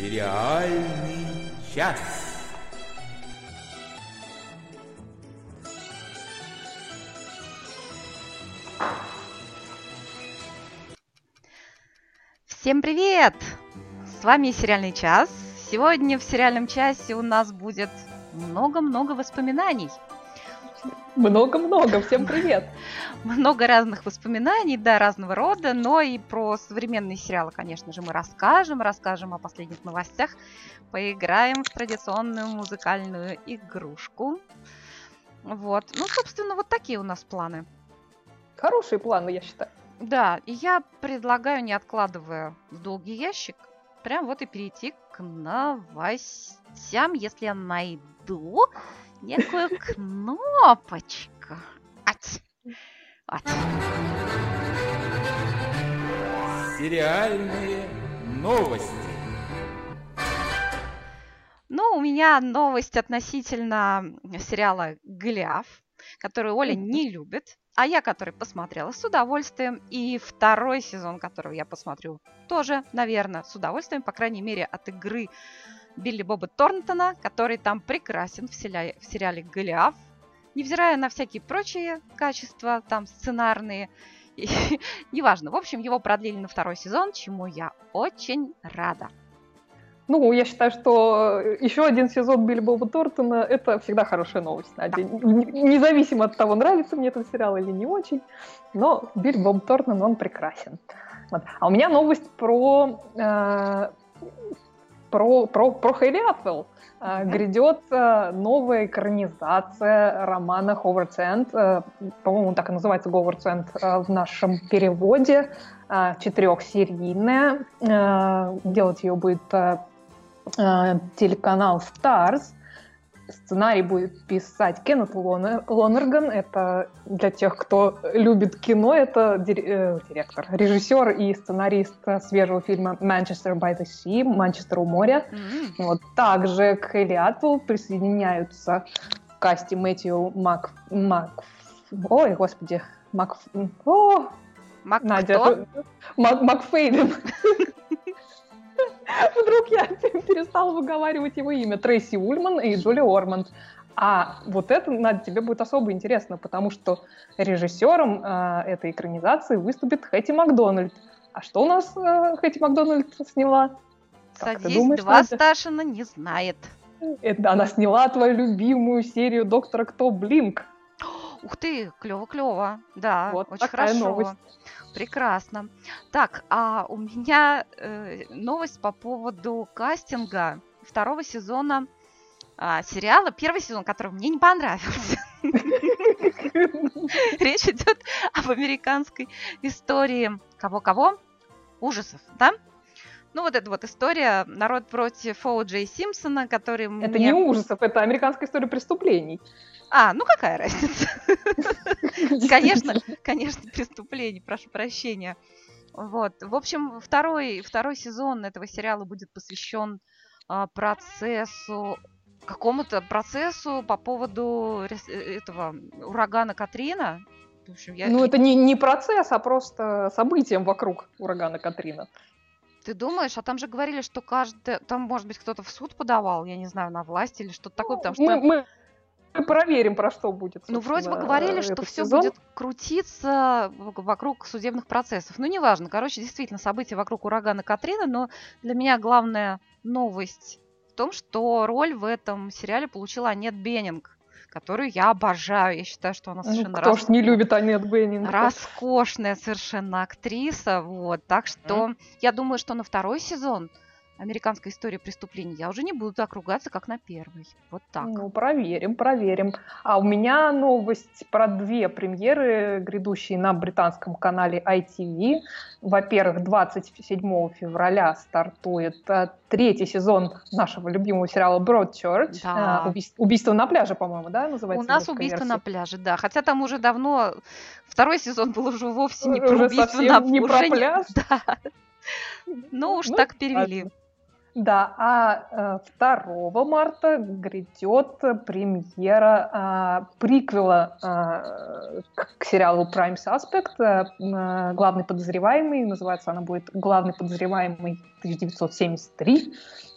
Сериальный час. Всем привет! С вами Сериальный час. Сегодня в сериальном часе у нас будет много-много воспоминаний. Много-много, всем привет! Много разных воспоминаний, да, разного рода, но и про современные сериалы, конечно же, мы расскажем, расскажем о последних новостях, поиграем в традиционную музыкальную игрушку. Вот, ну, собственно, вот такие у нас планы. Хорошие планы, я считаю. Да, и я предлагаю, не откладывая в долгий ящик, прям вот и перейти к новостям, если я найду некую кнопочку. Вот. Сериальные новости. Ну, у меня новость относительно сериала «Голиаф», который Оля не любит а я, который посмотрела с удовольствием, и второй сезон, которого я посмотрю, тоже, наверное, с удовольствием, по крайней мере, от игры Билли Боба Торнтона, который там прекрасен в сериале, в сериале «Голиаф», невзирая на всякие прочие качества, там, сценарные, и, неважно. В общем, его продлили на второй сезон, чему я очень рада. Ну, я считаю, что еще один сезон Билли Боба Тортона – это всегда хорошая новость, Надя. Да. Независимо от того, нравится мне этот сериал или не очень, но Билли Боб Тортон, он прекрасен. Вот. А у меня новость про, э, про, про, про Хейли Атвелл. Э, грядет э, новая экранизация романа Ховардс Энд. Э, по-моему, так и называется Ховардс Энд в нашем переводе. Четырехсерийная. Делать ее будет телеканал Stars. Сценарий будет писать Кеннет Лонерган. Это для тех, кто любит кино, это э, директор, режиссер и сценарист свежего фильма «Manchester by the Sea», «Манчестер у моря». Mm-hmm. Вот. Также к Хейли Атвелл присоединяются в касте Мэтью Мак... Мак... Ой, господи, Мак... О! Мак Надя, кто? Мак... Макфейден. Вдруг я перестала выговаривать его имя. Трейси Ульман и Джули Орманд. А вот это, Надя, тебе будет особо интересно, потому что режиссером э, этой экранизации выступит Хэти Макдональд. А что у нас э, Хэти Макдональд сняла? Как Садись, думаешь, два Надя? Сташина не знает. Это она сняла твою любимую серию Доктора Кто Блинк. Ух ты, клево-клево. Да, вот очень хорошо. Новость. Прекрасно. Так, а у меня э, новость по поводу кастинга второго сезона э, сериала. Первый сезон, который мне не понравился. Речь идет об американской истории кого-кого? Ужасов, да? Ну, вот эта вот история «Народ против О. Джей Симпсона», который Это мне... не ужасов, это американская история преступлений. А, ну какая разница? Конечно, конечно, преступление, прошу прощения. Вот. В общем, второй, второй сезон этого сериала будет посвящен а, процессу, какому-то процессу по поводу э, этого урагана Катрина. В общем, я... Ну, это не, не процесс, а просто событием вокруг урагана Катрина. Ты думаешь? А там же говорили, что каждый... Там, может быть, кто-то в суд подавал, я не знаю, на власть или что-то такое, потому что... Мы, мы мы проверим, про что будет. Ну, вроде бы говорили, что все будет крутиться вокруг судебных процессов. Ну, неважно. Короче, действительно, события вокруг урагана Катрина, но для меня главная новость в том, что роль в этом сериале получила Анет Беннинг которую я обожаю. Я считаю, что она ну, совершенно ну, кто рас... ж не любит Анет Беннинг. Роскошная совершенно актриса. Вот. Так что mm. я думаю, что на второй сезон американской истории преступлений, я уже не буду так ругаться, как на первый. Вот так. Ну, проверим, проверим. А у меня новость про две премьеры, грядущие на британском канале ITV. Во-первых, 27 февраля стартует э, третий сезон нашего любимого сериала Broadchurch. Да. Э, убийство, убийство на пляже, по-моему, да, называется? У нас убийство версия. на пляже, да. Хотя там уже давно второй сезон был уже вовсе не про уже убийство на не про пляж. Да. Ну уж ну, так перевели. Ладно. Да, а 2 э, марта грядет премьера э, приквела э, к сериалу Prime Suspect. Э, главный подозреваемый, называется она будет «Главный подозреваемый 1973».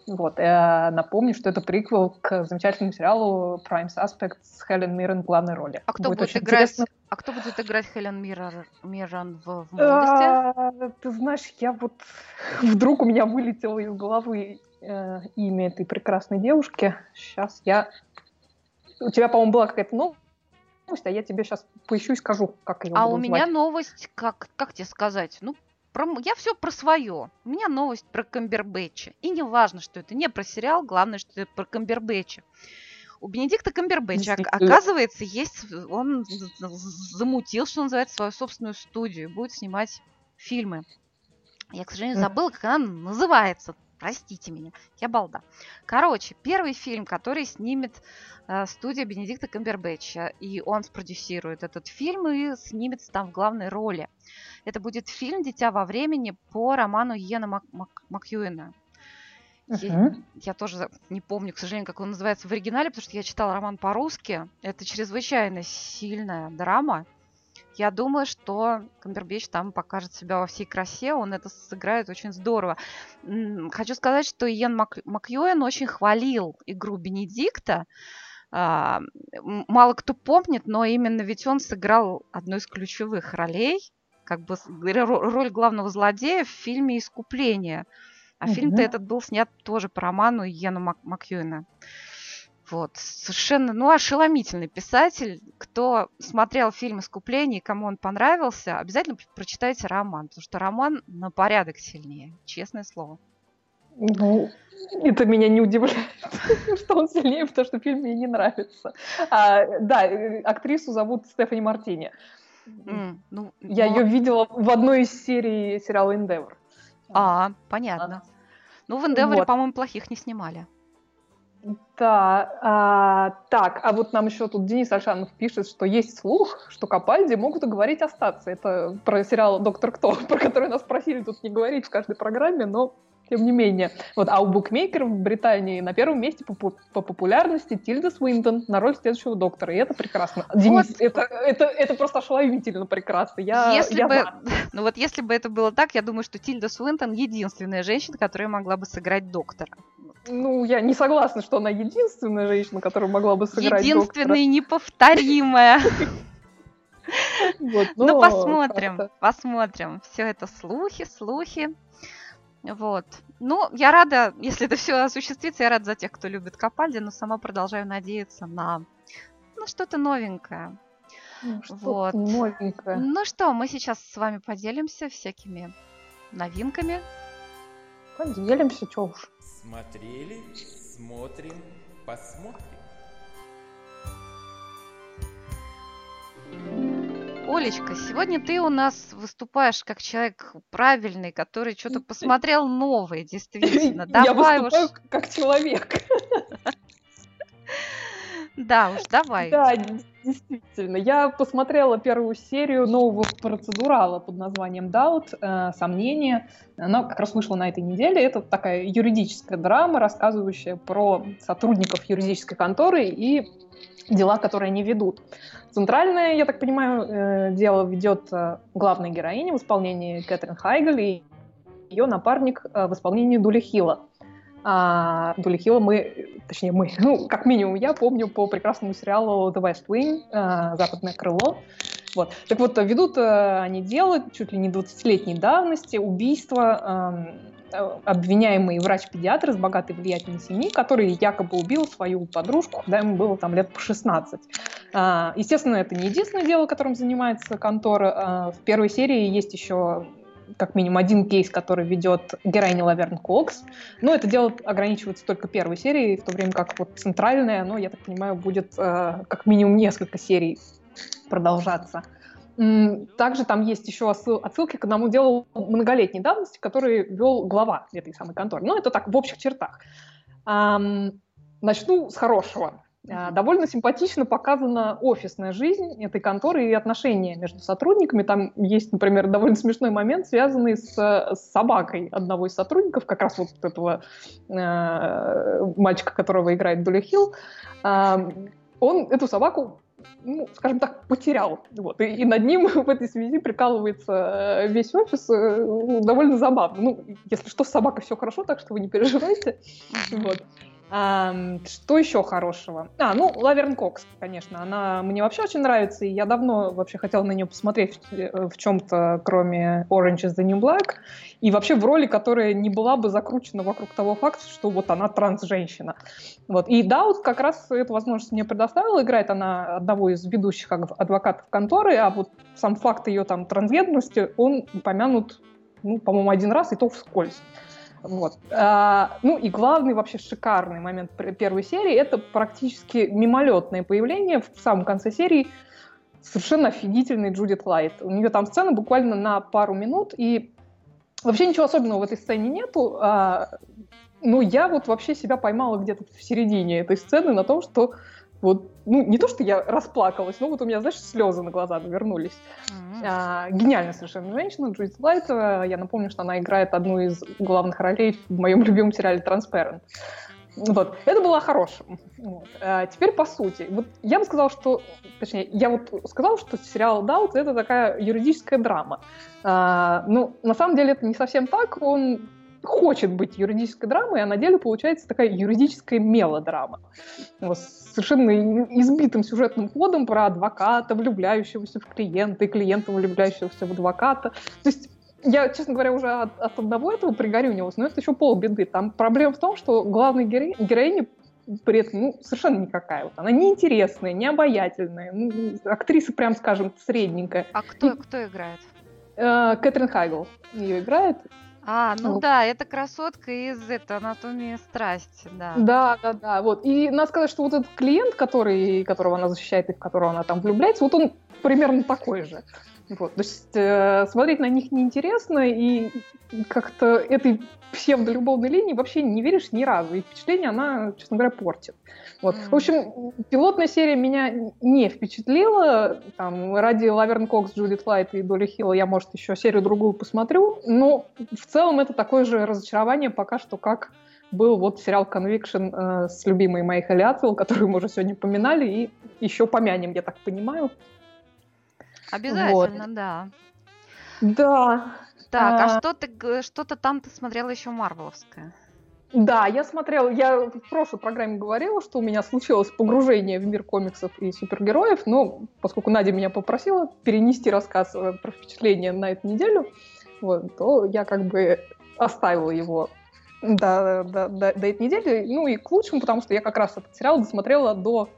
Вот, я напомню, что это приквел к замечательному сериалу Prime Suspect с Хелен Миррен в главной роли. А кто будет, будет играть? Интересно. А кто будет играть Хелен Миррен, Миррен в, в молодости? А, ты знаешь, я вот вдруг у меня вылетело из головы э, имя этой прекрасной девушки. Сейчас я. У тебя, по-моему, была какая-то новость, а я тебе сейчас поищу и скажу, как ее. А у меня новость, как как тебе сказать? Ну про, я все про свое. У меня новость про Камбербэтча. И не важно, что это не про сериал, главное, что это про Камбербэтча. У Бенедикта Камбербэтча, оказывается, есть, он замутил, что называется, свою собственную студию, будет снимать фильмы. Я, к сожалению, забыла, как она называется. Простите меня, я балда. Короче, первый фильм, который снимет э, студия Бенедикта Камбербэтча, и он спродюсирует этот фильм и снимется там в главной роли. Это будет фильм «Дитя во времени» по роману Йена Мак- Мак- Макьюина. Uh-huh. Я, я тоже не помню, к сожалению, как он называется в оригинале, потому что я читала роман по-русски. Это чрезвычайно сильная драма. Я думаю, что Камбербич там покажет себя во всей красе, он это сыграет очень здорово. Хочу сказать, что Иен Мак... Макьюэн очень хвалил игру Бенедикта. А, мало кто помнит, но именно ведь он сыграл одну из ключевых ролей как бы роль главного злодея в фильме «Искупление». А угу. фильм-то этот был снят тоже по роману Йена Мак Макьюина. Вот. Совершенно, ну, ошеломительный писатель. Кто смотрел фильм «Искупление» и кому он понравился, обязательно прочитайте роман, потому что роман на порядок сильнее, честное слово. Ну, это меня не удивляет, что он сильнее, потому что фильм мне не нравится. А, да, э, актрису зовут Стефани Мартини. Mm, ну, Я но... ее видела в одной из серий сериала Endeavor. А, понятно. Ну, в Endeavor, вот. по-моему, плохих не снимали. Да, а, так, а вот нам еще тут Денис Альшанов пишет, что есть слух, что Капальди могут уговорить остаться. Это про сериал «Доктор Кто», про который нас просили тут не говорить в каждой программе, но тем не менее. Вот, а у букмекеров в Британии на первом месте по, по популярности Тильда Свинтон на роль следующего доктора. И это прекрасно. Денис, вот. это, это, это просто ошеломительно прекрасно. Я, если я бы, ну вот если бы это было так, я думаю, что Тильда Свинтон единственная женщина, которая могла бы сыграть доктора. Ну, я не согласна, что она единственная женщина, которая могла бы сыграть Единственная и неповторимая. Вот, ну, посмотрим, посмотрим. Все это слухи, слухи. Вот. Ну, я рада, если это все осуществится, я рада за тех, кто любит Капальди, но сама продолжаю надеяться на ну, что-то новенькое. Ну, что вот. новенькое. Ну что, мы сейчас с вами поделимся всякими новинками. Поделимся, что уж. Смотрели, смотрим, посмотрим. Олечка, сегодня ты у нас выступаешь как человек правильный, который что-то посмотрел новое, действительно. Давай Я выступаю уж... как человек. Да уж, давай. Да, действительно. Я посмотрела первую серию нового процедурала под названием Doubt, э, Сомнение. Она как раз вышла на этой неделе. Это такая юридическая драма, рассказывающая про сотрудников юридической конторы и дела, которые они ведут. Центральное, я так понимаю, э, дело ведет э, главная героиня в исполнении Кэтрин Хайгель и ее напарник в исполнении Дули Хилла. А Дули Хилла мы, точнее мы, ну, как минимум я помню по прекрасному сериалу The West Wing, «Западное крыло». Вот. Так вот, ведут они дело чуть ли не 20-летней давности, убийство Э, обвиняемый врач-педиатр из богатой влиятельной семьи, который якобы убил свою подружку, когда ему было там лет по 16. А, естественно, это не единственное дело, которым занимается контора. А, в первой серии есть еще как минимум один кейс, который ведет героиня Лаверн Кокс. Но это дело ограничивается только первой серией, в то время как вот центральная, ну, я так понимаю, будет э, как минимум несколько серий продолжаться. Также там есть еще отсылки к одному делу многолетней давности, который вел глава этой самой конторы. Ну, это так, в общих чертах. Начну с хорошего. Довольно симпатично показана офисная жизнь этой конторы и отношения между сотрудниками. Там есть, например, довольно смешной момент, связанный с, с собакой одного из сотрудников, как раз вот этого э, мальчика, которого играет Дуля Хилл. Э, он эту собаку ну, скажем так, потерял. Вот. И, и над ним в этой связи прикалывается э, весь офис. Э, довольно забавно. Ну, если что, с собакой все хорошо, так что вы не переживайте. Вот. Что еще хорошего? А, ну, Лаверн Кокс, конечно, она мне вообще очень нравится, и я давно вообще хотела на нее посмотреть в, э, в чем-то, кроме Orange is the New Black, и вообще в роли, которая не была бы закручена вокруг того факта, что вот она транс-женщина. Вот. И Даут как раз эту возможность мне предоставила, играет она одного из ведущих адвокатов конторы, а вот сам факт ее там трансгендерности, он упомянут, ну, по-моему, один раз, и то вскользь. Вот. А, ну и главный вообще шикарный момент первой серии это практически мимолетное появление в самом конце серии совершенно офигительной Джудит Лайт. У нее там сцена буквально на пару минут, и вообще ничего особенного в этой сцене нету. А, ну, я вот вообще себя поймала где-то в середине этой сцены на том, что вот, ну, не то, что я расплакалась, но вот у меня, знаешь, слезы на глаза навернулись. Mm-hmm. А, гениальная совершенно женщина, Джудит Лайт. Я напомню, что она играет одну из главных ролей в моем любимом сериале «Трансперент». Вот. Это было хорошим. Вот. А теперь по сути. Вот я бы сказала, что... Точнее, я вот сказала, что сериал «Даут» — это такая юридическая драма. А, ну, на самом деле это не совсем так. Он хочет быть юридической драмой, а на деле получается такая юридическая мелодрама. Вот, совершенно избитым сюжетным ходом про адвоката, влюбляющегося в клиента, и клиента, влюбляющегося в адвоката. То есть я, честно говоря, уже от, от одного этого пригорюнилась, но это еще полбеды. Там проблема в том, что главная героиня, героиня при этом ну, совершенно никакая. Вот она неинтересная, необаятельная. Ну, актриса, прям скажем, средненькая. А кто, и, кто играет? Э, Кэтрин Хайгл ее играет. А, ну, ну да, это красотка из это, анатомии страсти, да. Да, да, да. Вот. И надо сказать, что вот этот клиент, который, которого она защищает и в которого она там влюбляется, вот он примерно такой же. Вот. То есть э, смотреть на них неинтересно, и как-то этой псевдолюбовной линии вообще не веришь ни разу. И впечатление она, честно говоря, портит. Вот. Мм. В общем, пилотная серия меня не впечатлила. Там, ради Лаверн Кокс, Джудит Лайт и Дюле Хилла я, может, еще серию-другую посмотрю. Но в целом это такое же разочарование пока что, как был вот сериал Conviction э, с любимой моей Холли Атвилл, которую мы уже сегодня поминали, и еще помянем, я так понимаю. Обязательно, вот. да. Да. Так, а, а что ты что-то там ты смотрела еще Марвеловское? Да, я смотрела, я в прошлой программе говорила, что у меня случилось погружение в мир комиксов и супергероев, но поскольку Надя меня попросила перенести рассказ э, про впечатление на эту неделю, вот, то я как бы оставила его до, до, до, до этой недели, ну и к лучшему, потому что я как раз этот сериал досмотрела до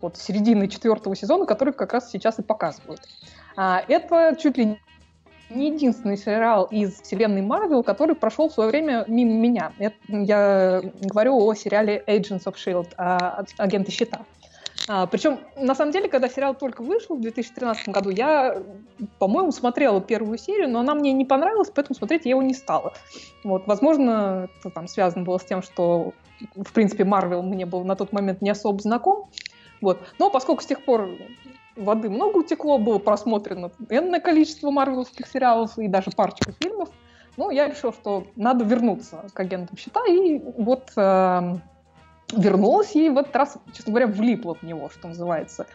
вот, середины четвертого сезона, который как раз сейчас и показывают. А, это чуть ли не единственный сериал из вселенной Марвел, который прошел в свое время мимо меня. Это, я говорю о сериале Agents of S.H.I.E.L.D., а, агенты щита. А, причем, на самом деле, когда сериал только вышел в 2013 году, я, по-моему, смотрела первую серию, но она мне не понравилась, поэтому смотреть я его не стала. Вот, возможно, это там связано было с тем, что, в принципе, Марвел мне был на тот момент не особо знаком. Вот. Но поскольку с тех пор воды много утекло, было просмотрено энное количество марвеловских сериалов и даже парочка фильмов. Ну, я решила, что надо вернуться к агентам щита, и вот э, вернулась, и в этот раз, честно говоря, влипла в него, что называется.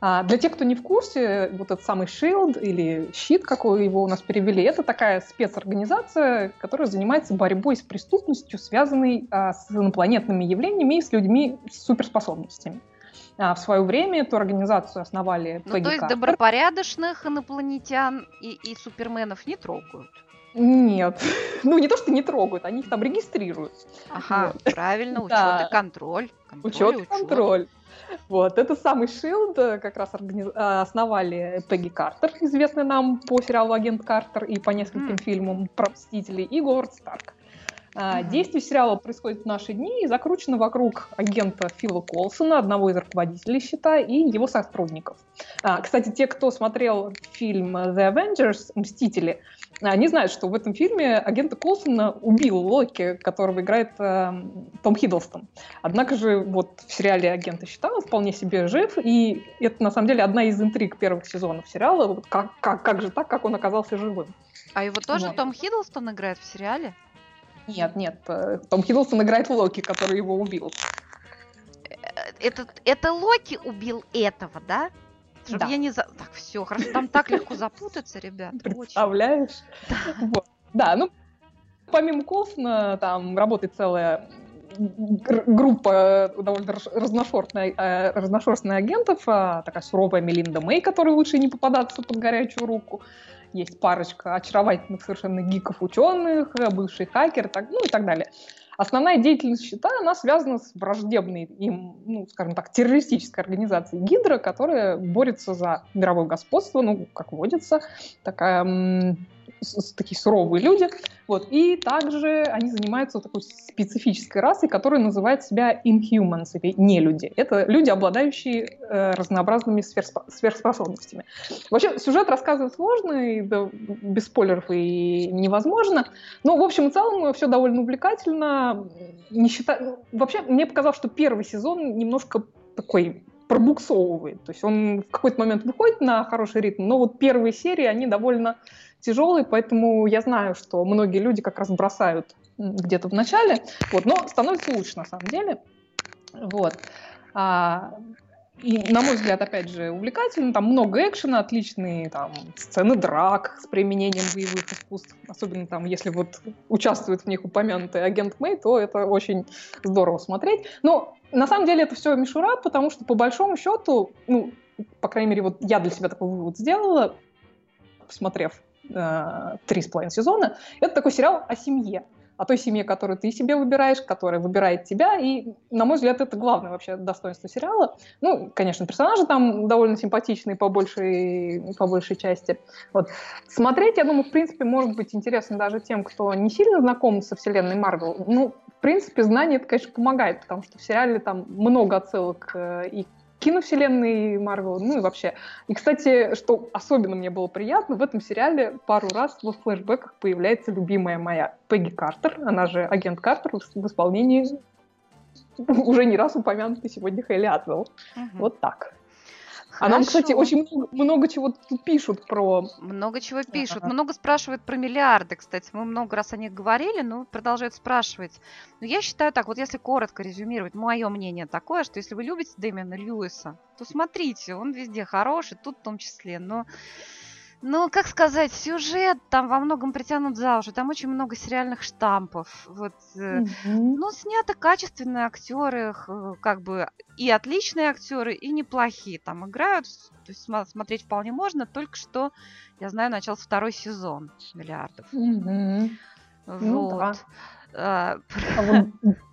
А для тех, кто не в курсе, вот этот самый SHIELD или щит, как его у нас перевели, это такая спецорганизация, которая занимается борьбой с преступностью, связанной а, с инопланетными явлениями и с людьми с суперспособностями. В свое время эту организацию основали ну, То есть Картер. добропорядочных инопланетян и, и суперменов не трогают? Нет. Ну, не то, что не трогают, они их там регистрируют. Ага, вот. правильно, учет да. и контроль. контроль учет и контроль. Вот, это самый Шилд как раз организ... А, основали Пегги Картер, известный нам по сериалу «Агент Картер» и по нескольким mm. фильмам про Мстителей, и Говард Старк. Mm-hmm. Действие сериала происходит в наши дни и закручено вокруг агента Фила Колсона, одного из руководителей счета, и его сотрудников. А, кстати, те, кто смотрел фильм The Avengers, Мстители, они знают, что в этом фильме агента Колсона убил Локи, которого играет э, Том Хиддлстон. Однако же вот в сериале агента счета он вполне себе жив, и это на самом деле одна из интриг первых сезонов сериала. Вот как, как, как же так, как он оказался живым? А его тоже вот. Том Хиддлстон играет в сериале? Нет, нет. Э, Том Хиддлстон играет Локи, который его убил. Э, это, это Локи убил этого, да? Чтобы Да. я не за... Так, все, хорошо, там так легко запутаться, ребят. Представляешь? Вот. Да, ну, помимо Колсона, там работает целая гр- группа довольно раш- разношерстная, э, разношерстных агентов, а, такая суровая Мелинда Мэй, которой лучше не попадаться под горячую руку. Есть парочка очаровательных совершенно гиков-ученых, бывший хакер, так, ну и так далее. Основная деятельность счета, она связана с враждебной им, ну, скажем так, террористической организацией Гидра, которая борется за мировое господство, ну, как водится, такая, такие суровые люди. Вот. И также они занимаются такой специфической расой, которая называет себя inhumans, или нелюди. Это люди, обладающие э, разнообразными сверхспо- сверхспособностями. Вообще, сюжет рассказывать сложно, и, да, без спойлеров и невозможно. Но, в общем и целом, все довольно увлекательно. Не считаю... Вообще, мне показалось, что первый сезон немножко такой пробуксовывает. То есть он в какой-то момент выходит на хороший ритм, но вот первые серии, они довольно тяжелые, поэтому я знаю, что многие люди как раз бросают где-то в начале, вот, но становится лучше на самом деле. Вот. А, на мой взгляд, опять же, увлекательно. Там много экшена, отличные там, сцены драк с применением боевых искусств. Особенно там, если вот участвует в них упомянутый агент Мэй, то это очень здорово смотреть. Но на самом деле это все мишура, потому что по большому счету, ну, по крайней мере, вот я для себя такой вывод сделала, посмотрев э, три с половиной сезона, это такой сериал о семье о той семье, которую ты себе выбираешь, которая выбирает тебя. И, на мой взгляд, это главное вообще достоинство сериала. Ну, конечно, персонажи там довольно симпатичные по большей, по большей части. Вот. Смотреть, я думаю, в принципе, может быть интересно даже тем, кто не сильно знаком со вселенной Марвел. Ну, в принципе, знание это, конечно, помогает, потому что в сериале там много отсылок э, и киновселенной Марвел, ну и вообще. И, кстати, что особенно мне было приятно, в этом сериале пару раз во флешбеках появляется любимая моя Пегги Картер, она же агент Картер в исполнении уже не раз упомянутый сегодня Хейли Атвелл. Мгм. Вот так. А нам, кстати, Хорошо. очень много, много чего тут пишут про... Много чего пишут. Ага. Много спрашивают про миллиарды, кстати. Мы много раз о них говорили, но продолжают спрашивать. Но я считаю так, вот если коротко резюмировать, мое мнение такое, что если вы любите Дэмиана Льюиса, то смотрите, он везде хороший, тут в том числе. Но, ну, как сказать, сюжет там во многом притянут за уши. Там очень много сериальных штампов. Вот, Мгм. ну, снято качественные актеры, как бы и отличные актеры, и неплохие там играют. То есть смотреть вполне можно, только что, я знаю, начался второй сезон миллиардов. Мгм. Ну да. вот. А, А вот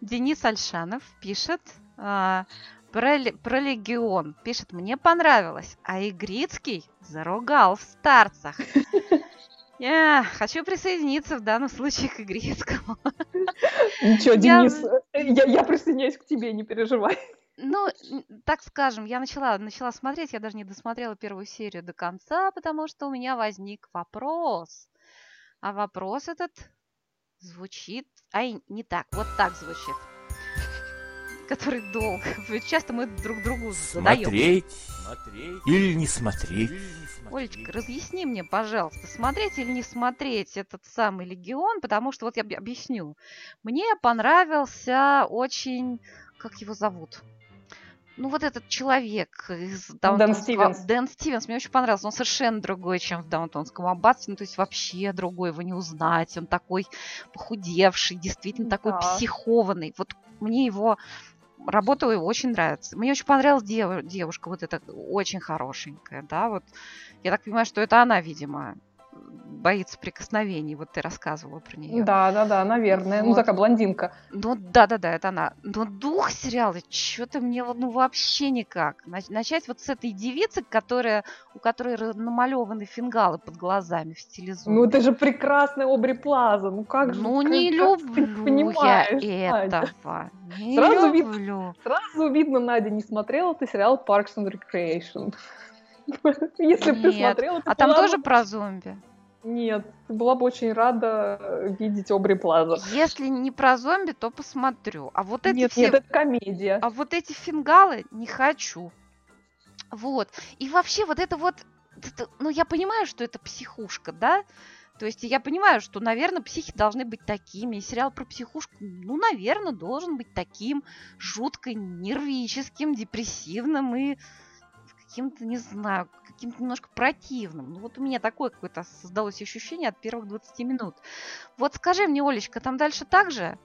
Денис Альшанов пишет а, про, про Легион. Пишет, мне понравилось, а Игрицкий заругал в старцах. Я хочу присоединиться в данном случае к Игрицкому. Ничего, Денис, я, я присоединяюсь к тебе, не переживай. Ну, так скажем, я начала, начала смотреть, я даже не досмотрела первую серию до конца, потому что у меня возник вопрос. А вопрос этот звучит... Ай, не так, вот так звучит. Который долго. Часто мы друг другу задаем. Смотреть, смотреть или не смотреть? Олечка, разъясни мне, пожалуйста, смотреть или не смотреть этот самый Легион, потому что вот я об- объясню. Мне понравился очень... Как его зовут? Ну, вот этот человек из Даунтонского... Стивенс. Дэн Стивенс. Мне очень понравился. Он совершенно другой, чем в Даунтонском аббатстве. Ну, то есть вообще другой, его не узнать. Он такой похудевший, действительно такой Да. психованный. Вот мне его работа его очень нравится. Мне очень понравилась дев- девушка, вот эта очень хорошенькая, да, вот. Я так понимаю, что это она, видимо, боится прикосновений. Вот ты рассказывала про нее. Да, да, да, наверное. Ну, Вот. такая блондинка. Ну да, да, да, это она. Но дух сериала, что-то мне ну вообще никак. Нач- Начать вот с этой девицы, которая, у которой намалеваны фингалы под глазами в стиле зомби. Ну, это же прекрасная Обри Плаза. Ну, как же... Ну, как- не как люблю я понимаешь, Надя? этого. Не Сразу люблю. Сразу видно, Надя не смотрела ты сериал Parks and Recreation. Если бы ты смотрела, ты А там тоже бы- про зомби? Нет, была бы очень рада э, видеть Обри Плаза. Если не про зомби, то посмотрю. А вот эти Нет, все... нет, это комедия. А вот эти фингалы не хочу. Вот. И вообще вот это вот... это- ну, я понимаю, что это психушка, да? То есть я понимаю, что, наверное, психи должны быть такими. И сериал про психушку, ну, наверное, должен быть таким жутко нервическим, депрессивным и каким-то, не знаю, каким-то немножко противным. Ну вот у меня такое какое-то создалось ощущение от первых 20 минут. Вот скажи мне, Олечка, там дальше так же?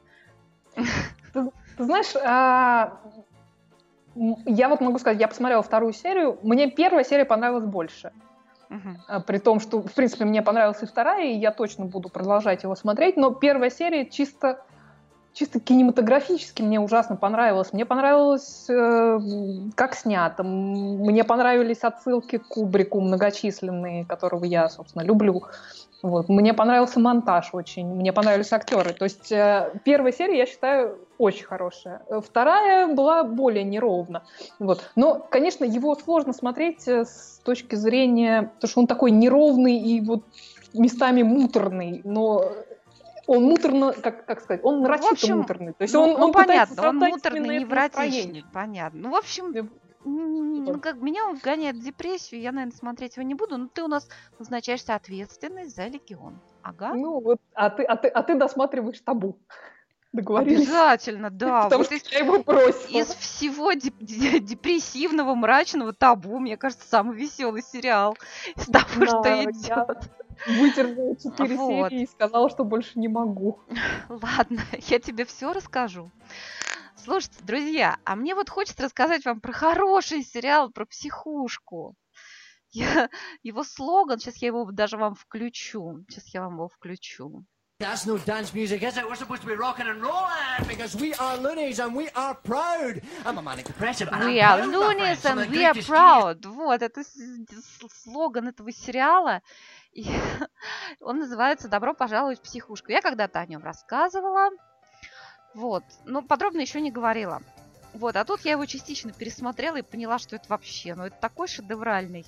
Ты, ты знаешь, а, я вот могу сказать, я посмотрела вторую серию, мне первая серия понравилась больше. Uh-huh. При том, что, в принципе, мне понравилась и вторая, и я точно буду продолжать его смотреть, но первая серия чисто чисто кинематографически мне ужасно понравилось. Мне понравилось, э, как снято. Мне понравились отсылки к Кубрику многочисленные, которого я, собственно, люблю. Вот. Мне понравился монтаж очень, мне понравились актеры. То есть э, первая серия, я считаю, очень хорошая. Вторая была более неровна. Вот. Но, конечно, его сложно смотреть э, с точки зрения, потому что он такой неровный и вот местами муторный, но он муторно, как, как сказать, он нарочито в общем, муторный. То есть ну, он, ну, он понятно, он муторный, невротичный, понятно. Ну, в общем, ну, как меня он вгоняет в депрессию, я, наверное, смотреть его не буду, но ты у нас назначаешься ответственный за легион. Ага. Ну, вот, а ты, а ты, а ты досматриваешь табу. Договорились. Обязательно, да. Потому вот что из, я его бросила. Из всего деп- депрессивного, мрачного табу, мне кажется, самый веселый сериал из того, да, что идет. Вытерпела четыре вот. серии и сказала, что больше не могу. Ладно, я тебе все расскажу. Слушайте, друзья, а мне вот хочется рассказать вам про хороший сериал про психушку. Я, его слоган, сейчас я его даже вам включу. Сейчас я вам его включу. That's no dance music, is it? We're supposed to be rocking and rolling because we are loonies and we are proud. I'm a manic depressive. We are loonies and we are proud. Вот, это слоган этого сериала. И он называется «Добро пожаловать в психушку». Я когда-то о нем рассказывала. Вот, но подробно еще не говорила. Вот, а тут я его частично пересмотрела и поняла, что это вообще, ну, это такой шедевральный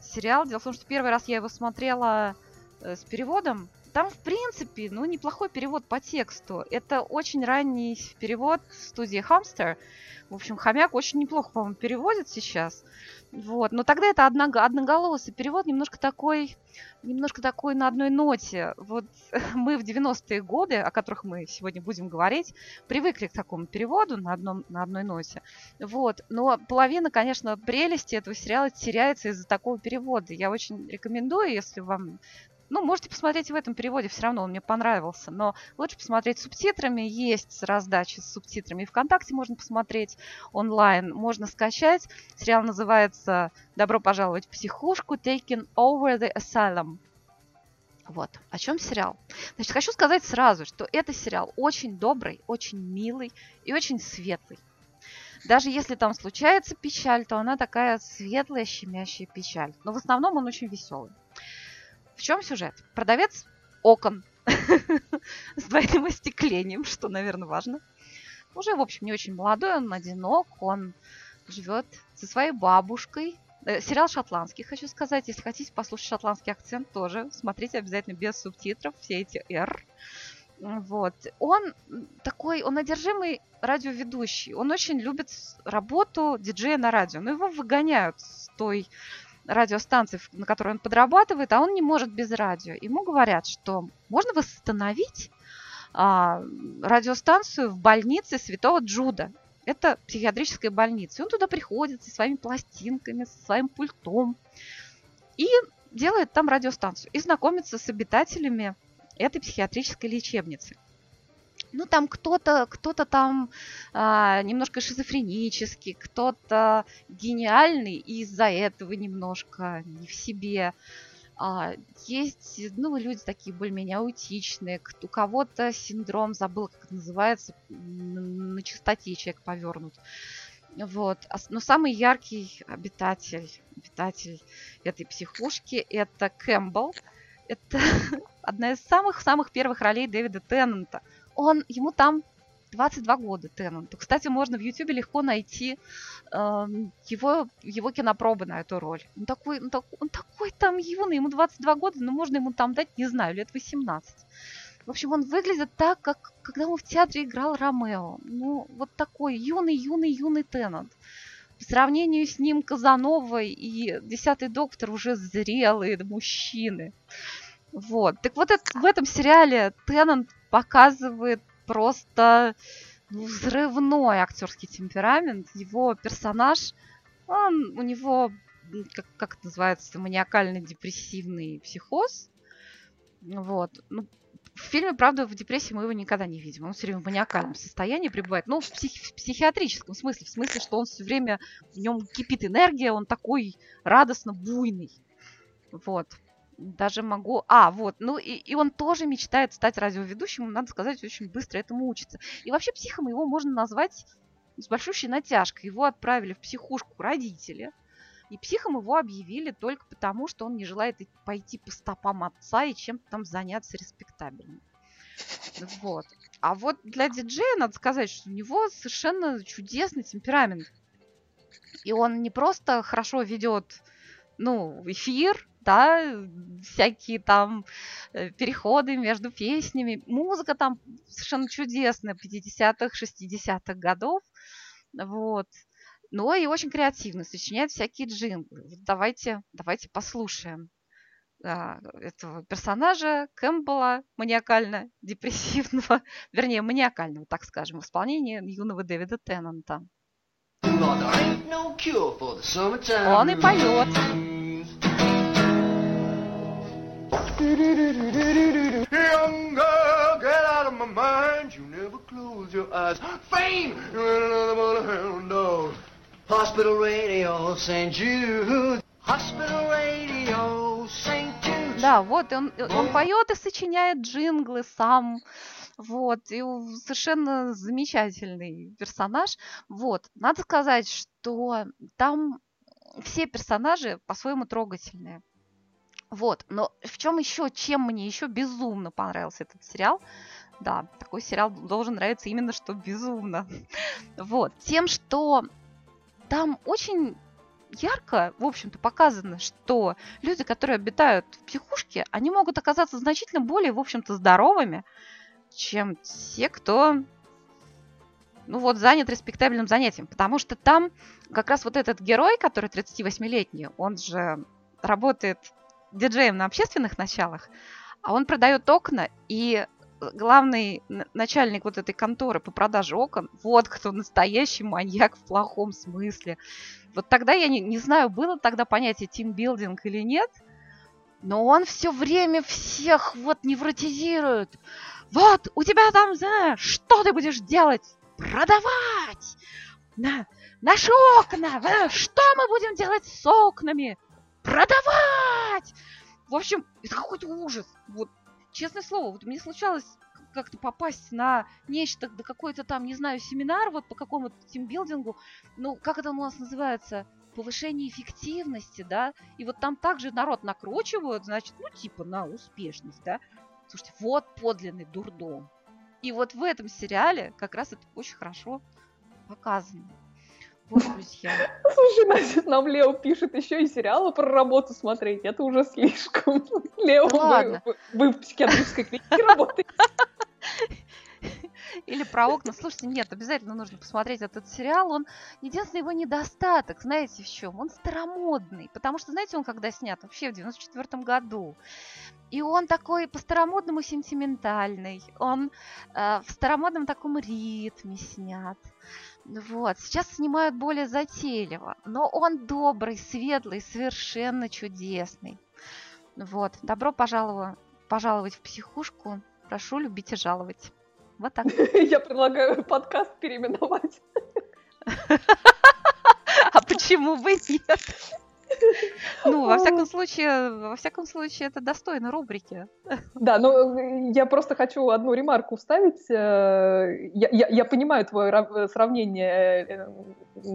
сериал. Дело в том, что первый раз я его смотрела э, с переводом, там, в принципе, ну, неплохой перевод по тексту. Это очень ранний перевод студии Hamster. В общем, хомяк очень неплохо, по-моему, переводит сейчас. Вот. Но тогда это одного, одноголосый перевод, немножко такой, немножко такой на одной ноте. Вот мы в 90-е годы, о которых мы сегодня будем говорить, привыкли к такому переводу на, одном, на одной ноте. Вот. Но половина, конечно, прелести этого сериала теряется из-за такого перевода. Я очень рекомендую, если вам ну, можете посмотреть в этом переводе, все равно он мне понравился. Но лучше посмотреть с субтитрами. Есть раздачи с субтитрами. И ВКонтакте можно посмотреть онлайн. Можно скачать. Сериал называется «Добро пожаловать в психушку. Taking over the asylum». Вот. О чем сериал? Значит, хочу сказать сразу, что это сериал очень добрый, очень милый и очень светлый. Даже если там случается печаль, то она такая светлая, щемящая печаль. Но в основном он очень веселый. В чем сюжет? Продавец окон с двойным остеклением, что, наверное, важно. Уже, в общем, не очень молодой, он одинок, он живет со своей бабушкой. Э, сериал шотландский, хочу сказать. Если хотите послушать шотландский акцент, тоже смотрите обязательно без субтитров, все эти «р». Вот. Он такой, он одержимый радиоведущий. Он очень любит работу диджея на радио. Но его выгоняют с той радиостанции, на которой он подрабатывает, а он не может без радио. Ему говорят, что можно восстановить а, радиостанцию в больнице Святого Джуда. Это психиатрическая больница. И он туда приходит со своими пластинками, со своим пультом и делает там радиостанцию и знакомится с обитателями этой психиатрической лечебницы ну там кто-то, кто-то там а, немножко шизофренический, кто-то гениальный и из-за этого немножко не в себе. А, есть, ну, люди такие более-менее аутичные, у кого-то синдром, забыл, как это называется, на чистоте человек повернут. Вот. Но самый яркий обитатель, обитатель этой психушки это Кэмпбелл. Это одна из самых-самых первых ролей Дэвида Теннанта – он, ему там 22 года Теннанту. Кстати, можно в Ютубе легко найти э, его, его кинопробы на эту роль. Он такой, он, так, он такой там юный, ему 22 года, но можно ему там дать, не знаю, лет 18. В общем, он выглядит так, как когда он в театре играл Ромео. Ну, вот такой юный, юный, юный Теннант. По сравнению с ним Казановой и Десятый доктор уже зрелые мужчины. Вот. Так вот это, в этом сериале Теннант показывает просто ну, взрывной актерский темперамент. Его персонаж, он, у него, как, как это называется, маниакально-депрессивный психоз. Вот. Ну, в фильме, правда, в депрессии мы его никогда не видим. Он все время в маниакальном состоянии пребывает. Ну, в, псих- в психиатрическом смысле. В смысле, что он все время, в нем кипит энергия, он такой радостно буйный. Вот. Даже могу... А, вот. Ну, и, и он тоже мечтает стать радиоведущим. Надо сказать, очень быстро этому учится. И вообще психом его можно назвать с большущей натяжкой. Его отправили в психушку родители. И психом его объявили только потому, что он не желает пойти по стопам отца и чем-то там заняться респектабельным. Вот. А вот для диджея надо сказать, что у него совершенно чудесный темперамент. И он не просто хорошо ведет, ну, эфир, да, всякие там э, переходы между песнями. Музыка там совершенно чудесная, 50-х, 60-х годов. Вот но и очень креативно, сочиняет всякие джинглы. Давайте, давайте послушаем а, этого персонажа Кэмпбелла, маниакально-депрессивного, вернее, маниакального, так скажем, в исполнении юного Дэвида Теннанта. Он и поет. Young girl, get out of my mind. You never close your eyes. Fame! Hospital radio, St. Jude. Hospital radio, St. Jude. Да, вот он, он поет и сочиняет джинглы сам. Вот, и совершенно замечательный персонаж. Вот, надо сказать, что там все персонажи по-своему трогательные. Вот, но в чем еще, чем мне еще безумно понравился этот сериал, да, такой сериал должен нравиться именно что безумно. Вот, тем, что там очень ярко, в общем-то, показано, что люди, которые обитают в психушке, они могут оказаться значительно более, в общем-то, здоровыми, чем те, кто ну вот, занят респектабельным занятием. Потому что там как раз вот этот герой, который 38-летний, он же работает диджеем на общественных началах, а он продает окна, и главный начальник вот этой конторы по продаже окон, вот кто настоящий маньяк в плохом смысле. Вот тогда я не, не знаю, было тогда понятие тимбилдинг или нет, но он все время всех вот невротизирует. Вот, у тебя там, знаешь, что ты будешь делать? Продавать! На, наши окна! Что мы будем делать с окнами? Продавать! В общем, это какой-то ужас. Вот честное слово, вот мне случалось как-то попасть на нечто, да какой-то там, не знаю, семинар вот по какому-то тимбилдингу, ну, как это у нас называется, повышение эффективности, да, и вот там также народ накручивают, значит, ну, типа на успешность, да. Слушайте, вот подлинный дурдом. И вот в этом сериале как раз это очень хорошо показано. Вот, друзья. Слушай, значит, нам Лео пишет еще и сериалы про работу смотреть. Это уже слишком. Лео, да вы, вы, вы в психиатрической клинике работаете. Или про окна. Слушайте, нет, обязательно нужно посмотреть этот сериал. Он единственный его недостаток, знаете, в чем? Он старомодный. Потому что, знаете, он когда снят? Вообще в 94 году. И он такой по-старомодному сентиментальный. Он э, в старомодном таком ритме снят. Вот. Сейчас снимают более затейливо. Но он добрый, светлый, совершенно чудесный. Вот. Добро пожаловать, пожаловать в психушку. Прошу любить и жаловать. Вот так. Я предлагаю подкаст переименовать. А почему бы нет? Ну, во всяком случае, во всяком случае, это достойно рубрики. Да, но э, я просто хочу одну ремарку вставить. Э, я, я, я понимаю твое э, сравнение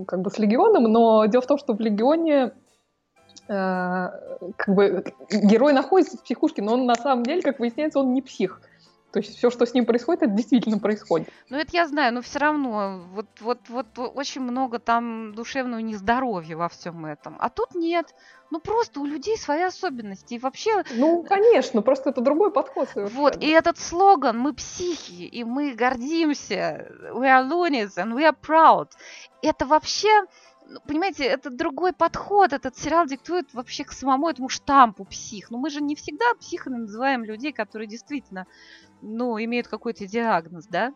как бы с Легионом, но дело в том, что в Легионе как бы герой находится в психушке, но он на самом деле, как выясняется, он не псих. То есть все, что с ним происходит, это действительно происходит. Ну, это я знаю, но все равно вот, вот, вот очень много там душевного нездоровья во всем этом. А тут нет. Ну, просто у людей свои особенности. И вообще... Ну, конечно, просто это другой подход совершенно. Вот, и этот слоган «Мы психи, и мы гордимся», «We are loonies and we are proud», это вообще ну, понимаете, это другой подход. Этот сериал диктует вообще к самому этому штампу псих. Но мы же не всегда психами называем людей, которые действительно, ну, имеют какой-то диагноз, да?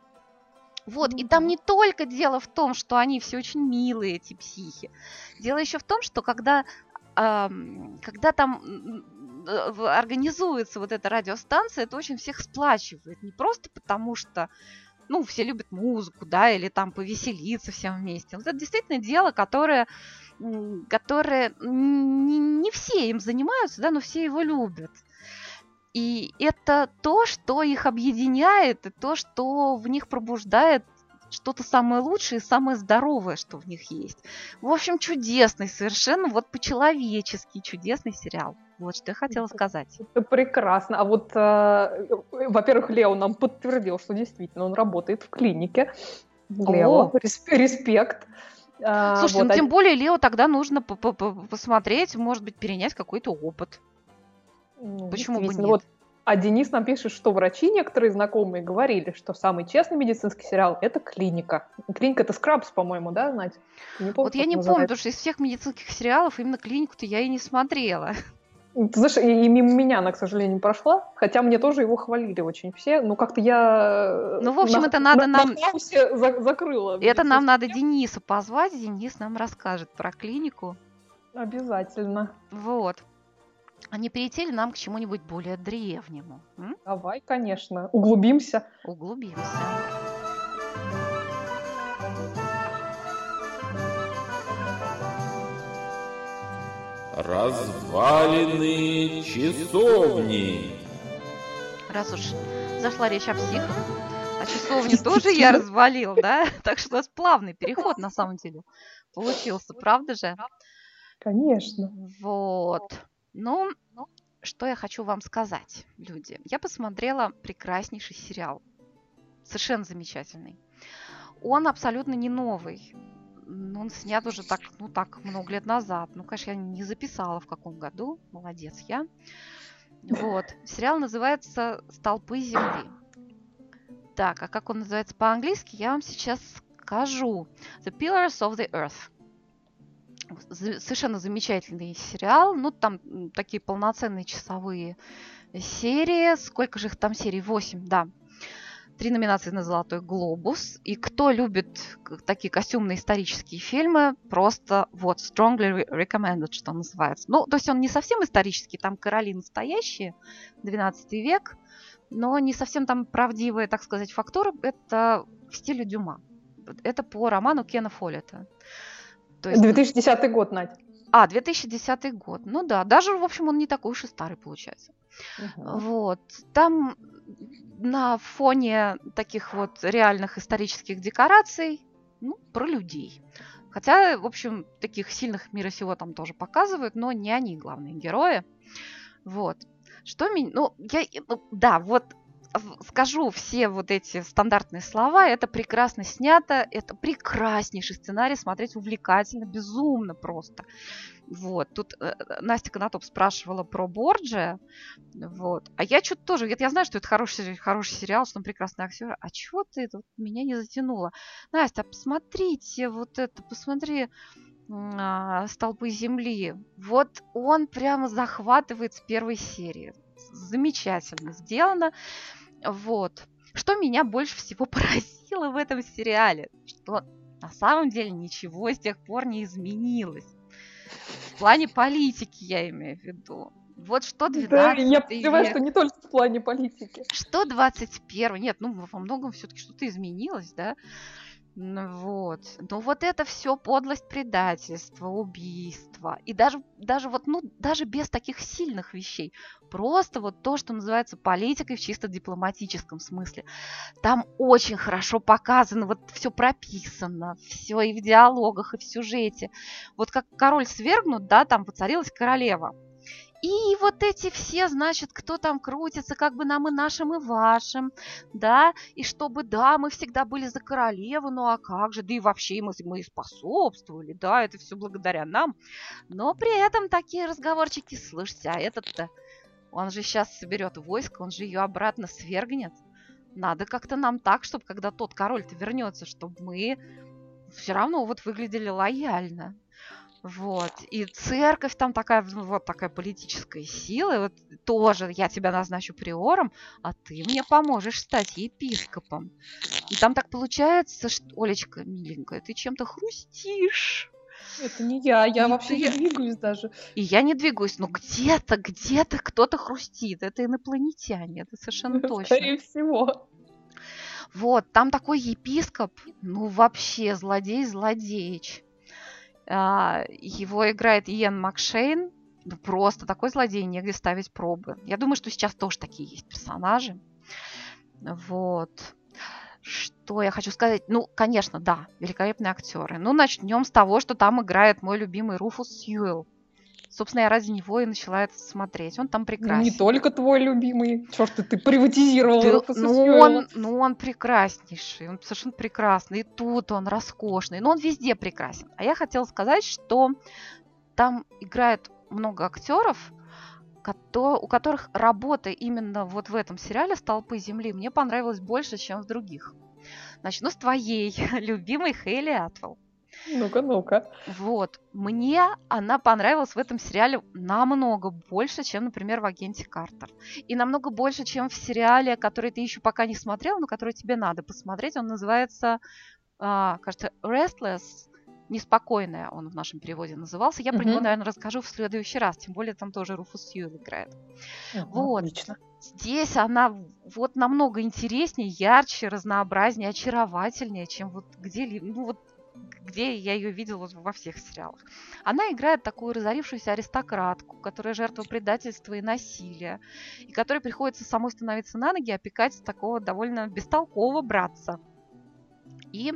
Вот, и там не только дело в том, что они все очень милые, эти психи. Дело еще в том, что когда, ам, когда там э, организуется вот эта радиостанция, это очень всех сплачивает. Не просто потому, что ну, все любят музыку, да, или там повеселиться всем вместе. Вот это действительно дело, которое, которое не, не все им занимаются, да, но все его любят. И это то, что их объединяет, и то, что в них пробуждает что-то самое лучшее и самое здоровое, что в них есть. В общем, чудесный, совершенно вот по-человечески чудесный сериал. Вот что я хотела сказать. Это прекрасно. А вот, э, во-первых, Лео нам подтвердил, что действительно он работает в клинике. Лео, О. респект. А, Слушайте, вот, ну тем более Лео тогда нужно по- по- по- посмотреть, может быть, перенять какой-то опыт. Ну, Почему бы нет? Вот, а Денис нам пишет, что врачи некоторые знакомые говорили, что самый честный медицинский сериал – это «Клиника». «Клиника» — это «Скрабс», по-моему, да, Надь? Не помнишь, Вот я не помню, потому что из всех медицинских сериалов именно клинику-то я и не смотрела. Ты знаешь, и, и мимо меня она, к сожалению, прошла, хотя мне тоже его хвалили очень все, но как-то я... Ну, в общем, на- это надо на- нам- на за- закрыла. Это нам надо Дениса позвать, Денис нам расскажет про клинику. Обязательно. Вот. А не перейти ли нам к чему-нибудь более древнему? м? Давай, конечно, углубимся. Углубимся. Развалины часовни. Раз уж зашла речь о психах, а часовню тоже я развалил, да? Так что у нас плавный переход на самом деле получился, правда же? Конечно. Вот. Ну, что я хочу вам сказать, люди. Я посмотрела прекраснейший сериал. Совершенно замечательный. Он абсолютно не новый. М, Он снят уже так, ну так, много лет назад. Ну, конечно, я не записала в каком году. Молодец я. Вот. Сериал называется «Столпы земли». Так, а как он называется по-английски, я вам сейчас скажу. The Pillars of the Earth. Совершенно замечательный сериал. Ну, там такие полноценные часовые серии. Сколько же их там серий? Восемь, да. Три номинации на «Золотой глобус». И кто любит такие костюмные исторические фильмы, просто вот strongly re- recommended, что называется. Ну, то есть он не совсем исторический, там короли настоящие, 12 век, но не совсем там правдивые, так сказать, фактуры. Это в стиле Дюма. Это по роману Кена Фоллета. То есть 2010 год, Надь. а, 2010 год. Ну да, даже, в общем, он не такой уж и старый получается. Вот. Там на фоне таких вот реальных исторических декораций, ну, про людей. Хотя, в общем, таких сильных мира сего там тоже показывают, но не они главные герои. Вот. Что меня... Ну, я... ну, Да, вот скажу все вот эти стандартные слова. Это прекрасно снято, это прекраснейший сценарий, смотреть увлекательно, безумно просто. Вот. Тут э, э, Настя Конотоп спрашивала про Борджия. Вот. А я что-то тоже... Я, я знаю, что это хороший, хороший сериал, что он прекрасный актер. А чего ты вот меня не затянуло? Настя, а посмотрите вот это, посмотри а, «Столпы земли». Вот он прямо захватывает с первой серии. Замечательно сделано. Вот. Что меня больше всего поразило в этом сериале, что на самом деле ничего с тех пор не изменилось. В плане политики я имею в виду. Вот что 12 Да, я понимаю, век, что не только в плане политики. что 21 Нет, ну во многом все-таки что-то изменилось, да? Ну Вот. Но вот это все подлость, предательство, убийство. И даже, даже вот, ну, даже без таких сильных вещей. Просто вот то, что называется политикой в чисто дипломатическом смысле. Там очень хорошо показано, вот все прописано, все и в диалогах, и в сюжете. Вот как король свергнут, да, там воцарилась королева. И вот эти все, значит, кто там крутится, как бы нам и нашим, и вашим, да, и чтобы, да, мы всегда были за королеву, ну а как же, да и вообще мы, мы и способствовали, да, это все благодаря нам. Но при этом такие разговорчики, слушайте, а этот-то, он же сейчас соберет войско, он же ее обратно свергнет. Надо как-то нам так, чтобы когда тот король-то вернется, чтобы мы все равно вот выглядели лояльно. Вот. И церковь там такая, ну, вот такая политическая сила. И вот тоже я тебя назначу приором, а ты мне поможешь стать епископом. И там так получается, что, Олечка, миленькая, ты чем-то хрустишь. Это не я, я Не вообще ты. не двигаюсь даже. И я не двигаюсь, но где-то, где-то кто-то хрустит. Это инопланетяне, это совершенно точно. Скорее всего. Вот, там такой епископ, ну вообще злодей-злодеич. А, Его играет Иэн Макшейн. Просто такой злодей, негде ставить пробы. Я думаю, что сейчас тоже такие есть персонажи. Вот. Что я хочу сказать? Ну, конечно, да, великолепные актеры. Ну, начнем с того, что там играет мой любимый Руфус Сьюэлл. Собственно, я ради него и начала это смотреть. Он там Ну, прекрасен. не только твой любимый. Черт, ты, ты приватизировал Ты- Руфуса ну, он, ну, он прекраснейший, он совершенно прекрасный. И тут он роскошный, но он везде прекрасен. А я хотела сказать, что там играет много актеров, у которых работа именно вот в этом сериале «Столпы земли» мне понравилась больше, чем в других. Начну с твоей любимой Хейли Атвелл. Ну-ка, ну-ка. Вот. Мне она понравилась в этом сериале намного больше, чем, например, в «Агенте Картер». И намного больше, чем в сериале, который ты еще пока не смотрел, но который тебе надо посмотреть. Он называется, а, кажется, «Restless», «Неспокойная» он в нашем переводе назывался. Я про Мгм. него, наверное, расскажу в следующий раз. Тем более там тоже Руфус Сьюэлл играет. Ага, Вот. Отлично. Здесь она вот намного интереснее, ярче, разнообразнее, очаровательнее, чем вот где-либо, ну вот где я ее видела во всех сериалах. Она играет такую разорившуюся аристократку, которая жертва предательства и насилия, и которой приходится самой становиться на ноги, опекать такого довольно бестолкового братца. И,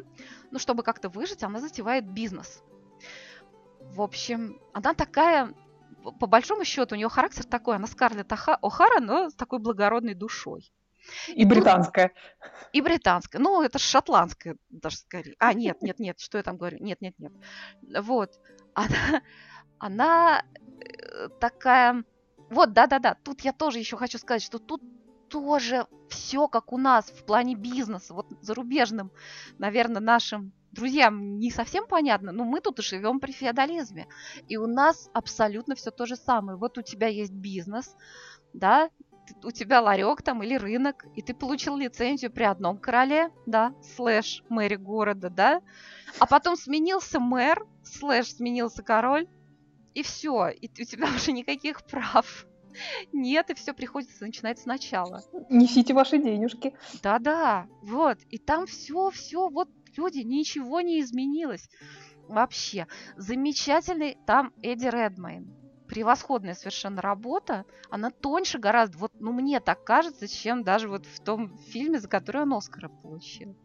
ну, чтобы как-то выжить, она затевает бизнес. В общем, она такая, по- большому счету, у нее характер такой, она Скарлетт О'Хара, но с такой благородной душой. И британская. И британская. Ну, это шотландская даже скорее. А, нет, нет, нет, что я там говорю? Нет, нет, нет. Вот. Она, она э, такая... Вот, да-да-да, тут я тоже еще хочу сказать, что тут тоже все как у нас в плане бизнеса. Вот зарубежным, наверное, нашим друзьям не совсем понятно, но мы тут живем при феодализме. И у нас абсолютно все то же самое. Вот у тебя есть бизнес, да, у тебя ларек там или рынок, и ты получил лицензию при одном короле, да, слэш мэре города, да, а потом сменился мэр, слэш сменился король, и все, и у тебя уже никаких прав нет, и все приходится начинать сначала. Несите ваши денежки. Да-да, вот. И там все, все, вот люди, ничего не изменилось. Вообще. Замечательный там Эдди Редмейн. Превосходная совершенно работа. Она тоньше гораздо, вот, ну, мне так кажется, чем даже вот в том фильме, за который он Оскара получил.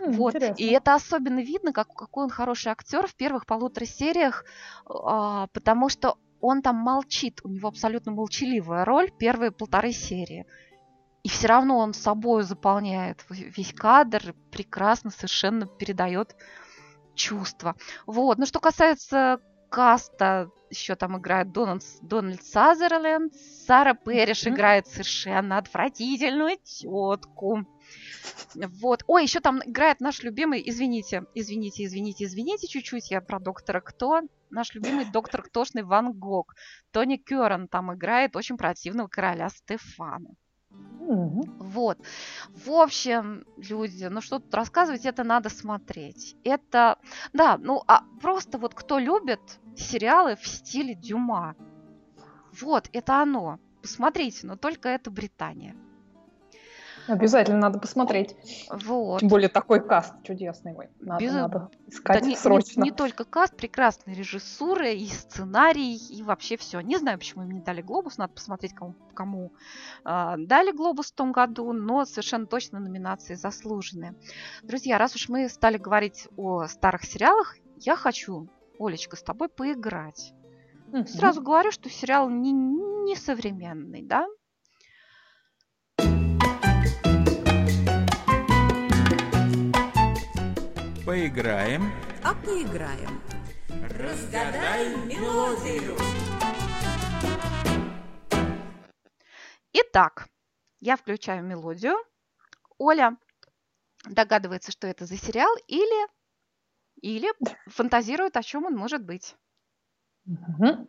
М, Вот. интересно. И это особенно видно, как, какой он хороший актер в первых полутора сериях, а, потому что он там молчит, у него абсолютно молчаливая роль первые полторы серии. И все равно он собой заполняет весь кадр, прекрасно совершенно передает чувства. Вот. Ну, что касается каста, еще там играет Дональд, Дональд Сазерленд, Сара Перриш Мгм. играет совершенно отвратительную тетку. Вот. Ой, еще там играет наш любимый, извините, извините, извините, извините чуть-чуть, я про доктора Кто. Наш любимый доктор Ктошный Ван Гог. Тони Кёран там играет очень противного короля Стефана. Вот. В общем, люди, ну что тут рассказывать, это надо смотреть. Это, да, ну а просто вот кто любит сериалы в стиле Дюма, вот, это оно. Посмотрите, но только это Британия. Обязательно надо посмотреть. Вот. Тем более такой каст чудесный. Ой, надо, Без- надо Да искать не, не- срочно. не только каст, прекрасная режиссура и сценарий, и вообще все. Не знаю, почему им не дали глобус, надо посмотреть, кому, кому а, дали глобус в том году, но совершенно точно номинации заслуженные. Друзья, раз уж мы стали говорить о старых сериалах, я хочу, Олечка, с тобой поиграть. Сразу говорю, что сериал не, не современный, да? Поиграем. А поиграем. Итак, я включаю мелодию. Оля догадывается, что это за сериал, или, или фантазирует, о чем он может быть. Мгм.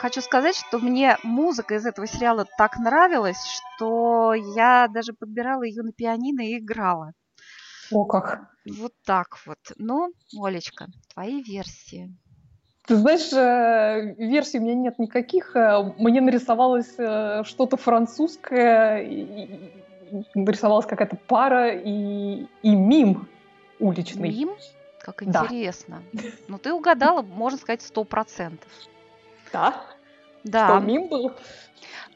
Хочу сказать, что мне музыка из этого сериала так нравилась, что я даже подбирала ее на пианино и играла. О, как. Вот так вот. Ну, Олечка, твои версии. Ты знаешь, э, версий у меня нет никаких. Э, Мне нарисовалось э, что-то французское, и- нарисовалась какая-то пара и, и мим уличный. Мим? Как Да. интересно. Ну, ты угадала, можно сказать, сто процентов. Да? Да, Что, мим был?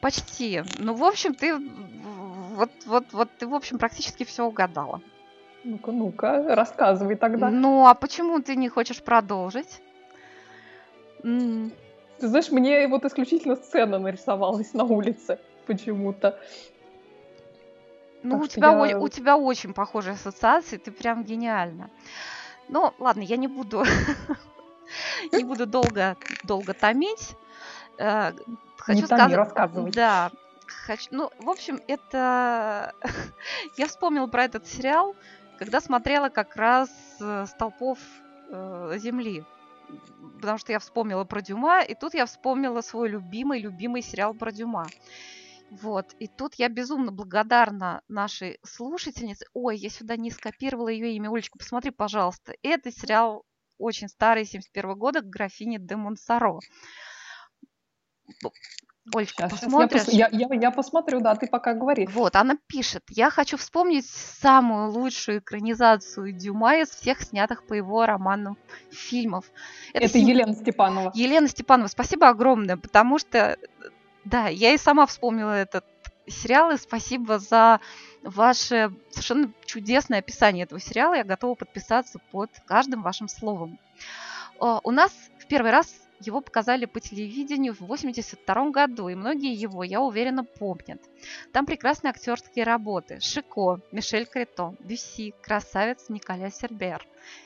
почти. Ну, в общем, ты вот, вот, вот ты, в общем, практически все угадала. Ну-ка, ну-ка, рассказывай тогда. Ну, а почему ты не хочешь продолжить? Ты знаешь, мне вот исключительно сцена нарисовалась на улице почему-то. Ну, Так у тебя, я- у тебя очень похожие ассоциации, ты прям гениальна. Ну, ладно, я не буду, не буду долго, долго томить. Э, Хочу Не томи, сказать, рассказывай. да, хочу, ну, в общем, это, я вспомнила про этот сериал, когда смотрела как раз э, «Столпов э, земли», потому что я вспомнила про Дюма, и тут я вспомнила свой любимый-любимый сериал про Дюма. Вот, и тут я безумно благодарна нашей слушательнице. Ой, я сюда не скопировала ее имя. Олечка, посмотри, пожалуйста. Это сериал очень старый, 71 года, графиня де Монсоро. Олечка, Щас, щас я, посмотришь? пос- я, я- я посмотрю, да, ты пока говори. Вот, она пишет. Я хочу вспомнить самую лучшую экранизацию Дюма из всех снятых по его романам фильмов. Это, син- Елена Степанова. Елена Степанова, спасибо огромное, потому что, да, я и сама вспомнила этот сериал, и спасибо за ваше совершенно чудесное описание этого сериала. Я готова подписаться под каждым вашим словом. О, У нас в первый раз его показали по телевидению в 82 году, и многие его, я уверена, помнят. Там прекрасные актерские работы. Шико, Мишель Крето, Бюсси, красавец Николя Сербер,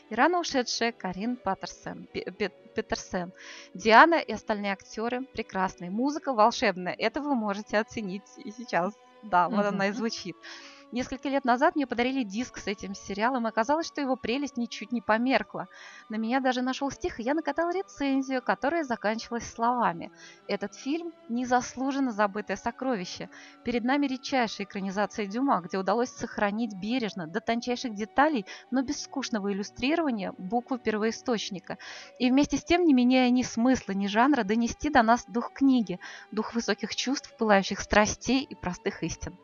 и рано ушедшая Карин Паттерсон, Пе- Пе- Петерсен, Диана и остальные актеры прекрасные. Музыка волшебная. Это вы можете оценить и сейчас. Да, вот она и звучит. Несколько лет назад мне подарили диск с этим сериалом, и оказалось, что его прелесть ничуть не померкла. На меня даже нашел стих, и я накатала рецензию, которая заканчивалась словами. Этот фильм – незаслуженно забытое сокровище. Перед нами редчайшая экранизация Дюма, где удалось сохранить бережно, до тончайших деталей, но без скучного иллюстрирования, буквы первоисточника. И вместе с тем, не меняя ни смысла, ни жанра, донести до нас дух книги, дух высоких чувств, пылающих страстей и простых истин.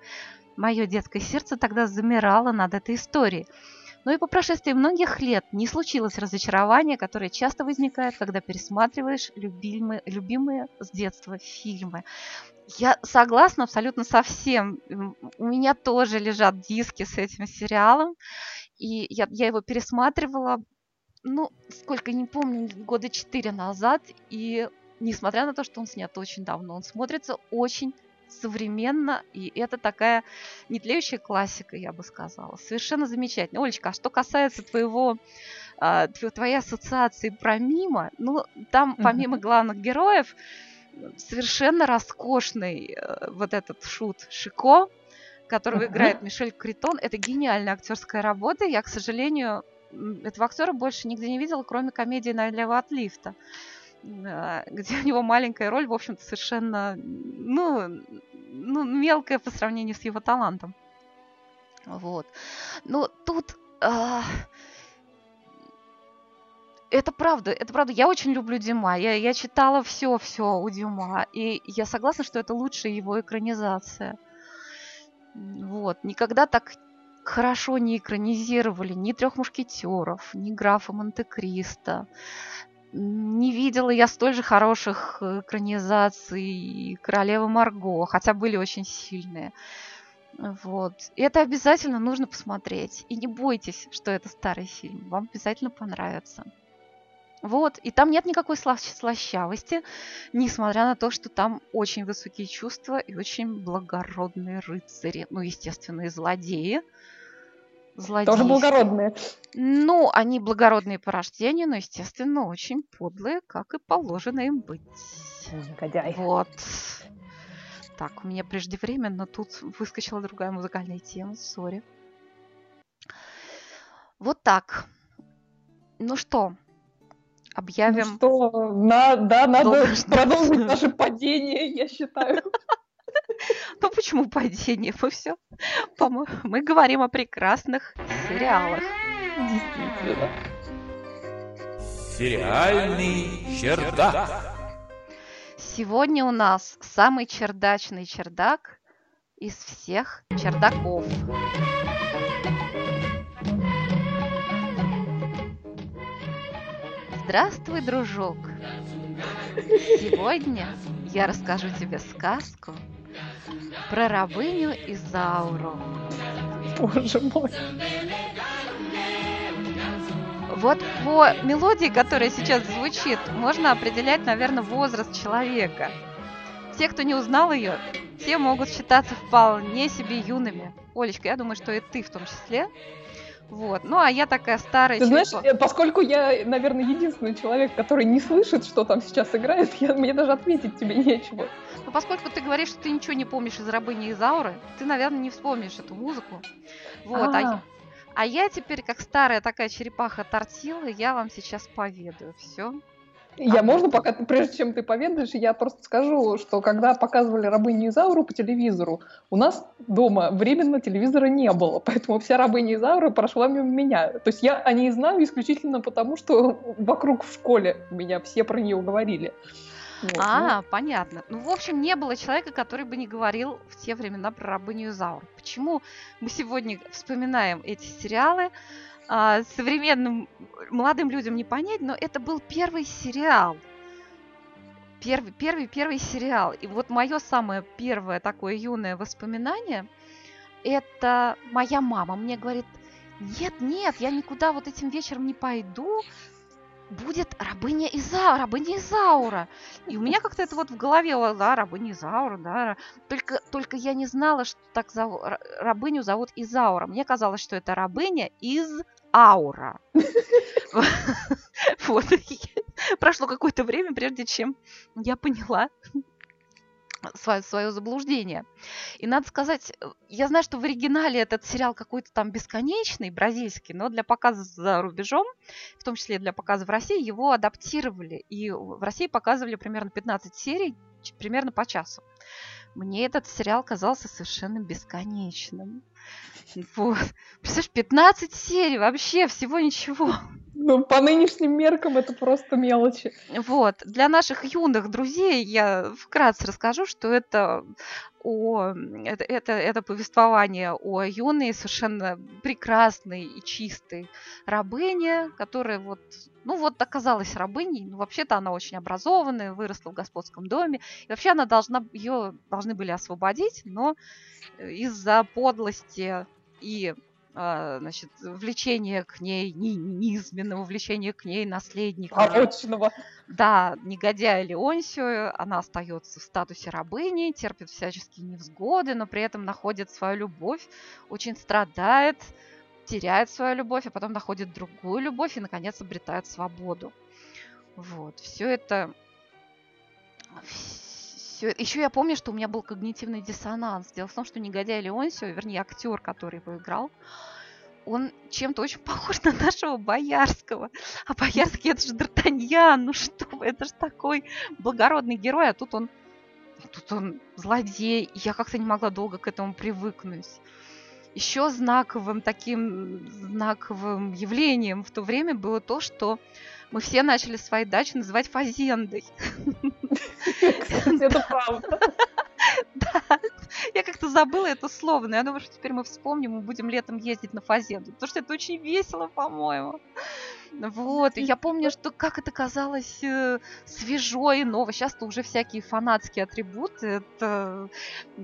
Мое детское сердце тогда замирало над этой историей. Но и по прошествии многих лет не случилось разочарования, которое часто возникает, когда пересматриваешь любимые, любимые с детства фильмы. Я согласна абсолютно со всем. У меня тоже лежат диски с этим сериалом. И я, я его пересматривала, ну, сколько, не помню, года четыре назад. И несмотря на то, что он снят очень давно, он смотрится очень современно, и это такая нетлеющая классика, я бы сказала. Совершенно замечательно. Олечка, а что касается твоего, а, тво- твоей ассоциации про мимо, ну, там помимо главных героев совершенно роскошный э, вот этот шут Шико, которого Мгм. играет Мишель Критон. Это гениальная актерская работа. Я, к сожалению, этого актера больше нигде не видела, кроме комедии «Налево от лифта», где у него маленькая роль, в общем-то, совершенно, ну, ну, мелкая по сравнению с его талантом. Вот. Но тут... а, это правда, это правда. Я очень люблю Дюма. Я, я читала все-все у Дюма. И я согласна, что это лучшая его экранизация. Вот. Никогда так хорошо не экранизировали ни трех мушкетеров, ни графа Монте-Кристо. Не видела я столь же хороших э, экранизаций королевы Марго, хотя были очень сильные. Вот. И это обязательно нужно посмотреть. И не бойтесь, что это старый фильм. Вам обязательно понравится. Вот. И там нет никакой слащавости, несмотря на то, что там очень высокие чувства и очень благородные рыцари. Ну, естественно, и злодеи. Злодеи. Тоже благородные. Ну, они благородные по рождению, но, естественно, очень подлые, как и положено им быть. Негодяй. Вот. Так, у меня преждевременно тут выскочила другая музыкальная тема, сори. Вот так. Ну что, объявим... Ну что, на, да, надо продолжить наше падение, я считаю. Ну почему падение? Мы все, мы говорим о прекрасных сериалах. Действительно. Сериальный чердак. Сегодня у нас самый чердачный чердак из всех чердаков. Здравствуй, дружок! Сегодня я расскажу тебе сказку про рабыню Изауру. Боже мой! Вот по мелодии, которая сейчас звучит, можно определять, наверное, возраст человека. Те, кто не узнал ее, те могут считаться вполне себе юными. Олечка, я думаю, что и ты в том числе. Вот. Ну, а я такая старая. Ты знаешь, э, поскольку я, наверное, единственный человек, который не слышит, что там сейчас играет, я, мне даже ответить тебе нечего. Ну, поскольку ты говоришь, что ты ничего не помнишь из «Рабыни Изауры», ты, наверное, не вспомнишь эту музыку. Вот. А, а а я теперь, как старая такая черепаха тортила, я вам сейчас поведаю все. Я а можно, пока прежде чем ты поведаешь, я просто скажу, что когда показывали рабыню Изауру по телевизору, у нас дома временно телевизора не было, поэтому вся рабыня Изаура прошла мимо меня. То есть я о ней знаю исключительно потому, что вокруг в школе меня все про нее говорили. Вот, а, ну. понятно. Ну, в общем, не было человека, который бы не говорил в те времена про рабыню Изауру. Почему мы сегодня вспоминаем эти сериалы? А, современным молодым людям не понять, но это был первый сериал. Первый, первый, первый сериал. И вот мое самое первое такое юное воспоминание это моя мама мне говорит, нет, нет, я никуда вот этим вечером не пойду, будет рабыня Изаура, рабыня Изаура. И у меня как-то это вот в голове, да, рабыня Изаура, да. Только, только я не знала, что так зовут, рабыню зовут Изаура. Мне казалось, что это рабыня из Аура. Вот. Прошло какое-то время, прежде чем я поняла, свое, свое заблуждение. И надо сказать, я знаю, что в оригинале этот сериал какой-то там бесконечный, бразильский, но для показа за рубежом, в том числе для показа в России, его адаптировали. И в России показывали примерно 15 серий, примерно по часу. Мне этот сериал казался совершенно бесконечным. Вот. Представляешь, 15 серий, вообще всего ничего. Ну, по нынешним меркам это просто мелочи. Вот. Для наших юных друзей я вкратце расскажу, что это о, это, это, повествование о юной, совершенно прекрасной и чистой рабыне, которая вот, ну вот оказалась рабыней, ну вообще-то она очень образованная, выросла в господском доме, и вообще она должна, ее должны были освободить, но из-за подлости и значит, влечение к ней, ни, низменного влечения к ней наследника. Порочного. Да, негодяя Леонсию, она остается в статусе рабыни, терпит всяческие невзгоды, но при этом находит свою любовь, очень страдает, теряет свою любовь, а потом находит другую любовь и, наконец, обретает свободу. Вот, все это все. Еще я помню, что у меня был когнитивный диссонанс. Дело в том, что негодяй Леонсио, вернее, актер, который его играл, он чем-то очень похож на нашего Боярского. А Боярский это же Д'Артаньян, ну что вы, это же такой благородный герой, а тут он, тут он злодей. Я как-то не могла долго к этому привыкнуть. Еще знаковым таким знаковым явлением в то время было то, что мы все начали свои дачи называть фазендой. Это правда. Да, я как-то забыла это слово, но я думаю, что теперь мы вспомним и будем летом ездить на фазенду, потому что это очень весело, по-моему. Вот, и я помню, что как это казалось э, свежо и ново. Сейчас-то уже всякие фанатские атрибуты, это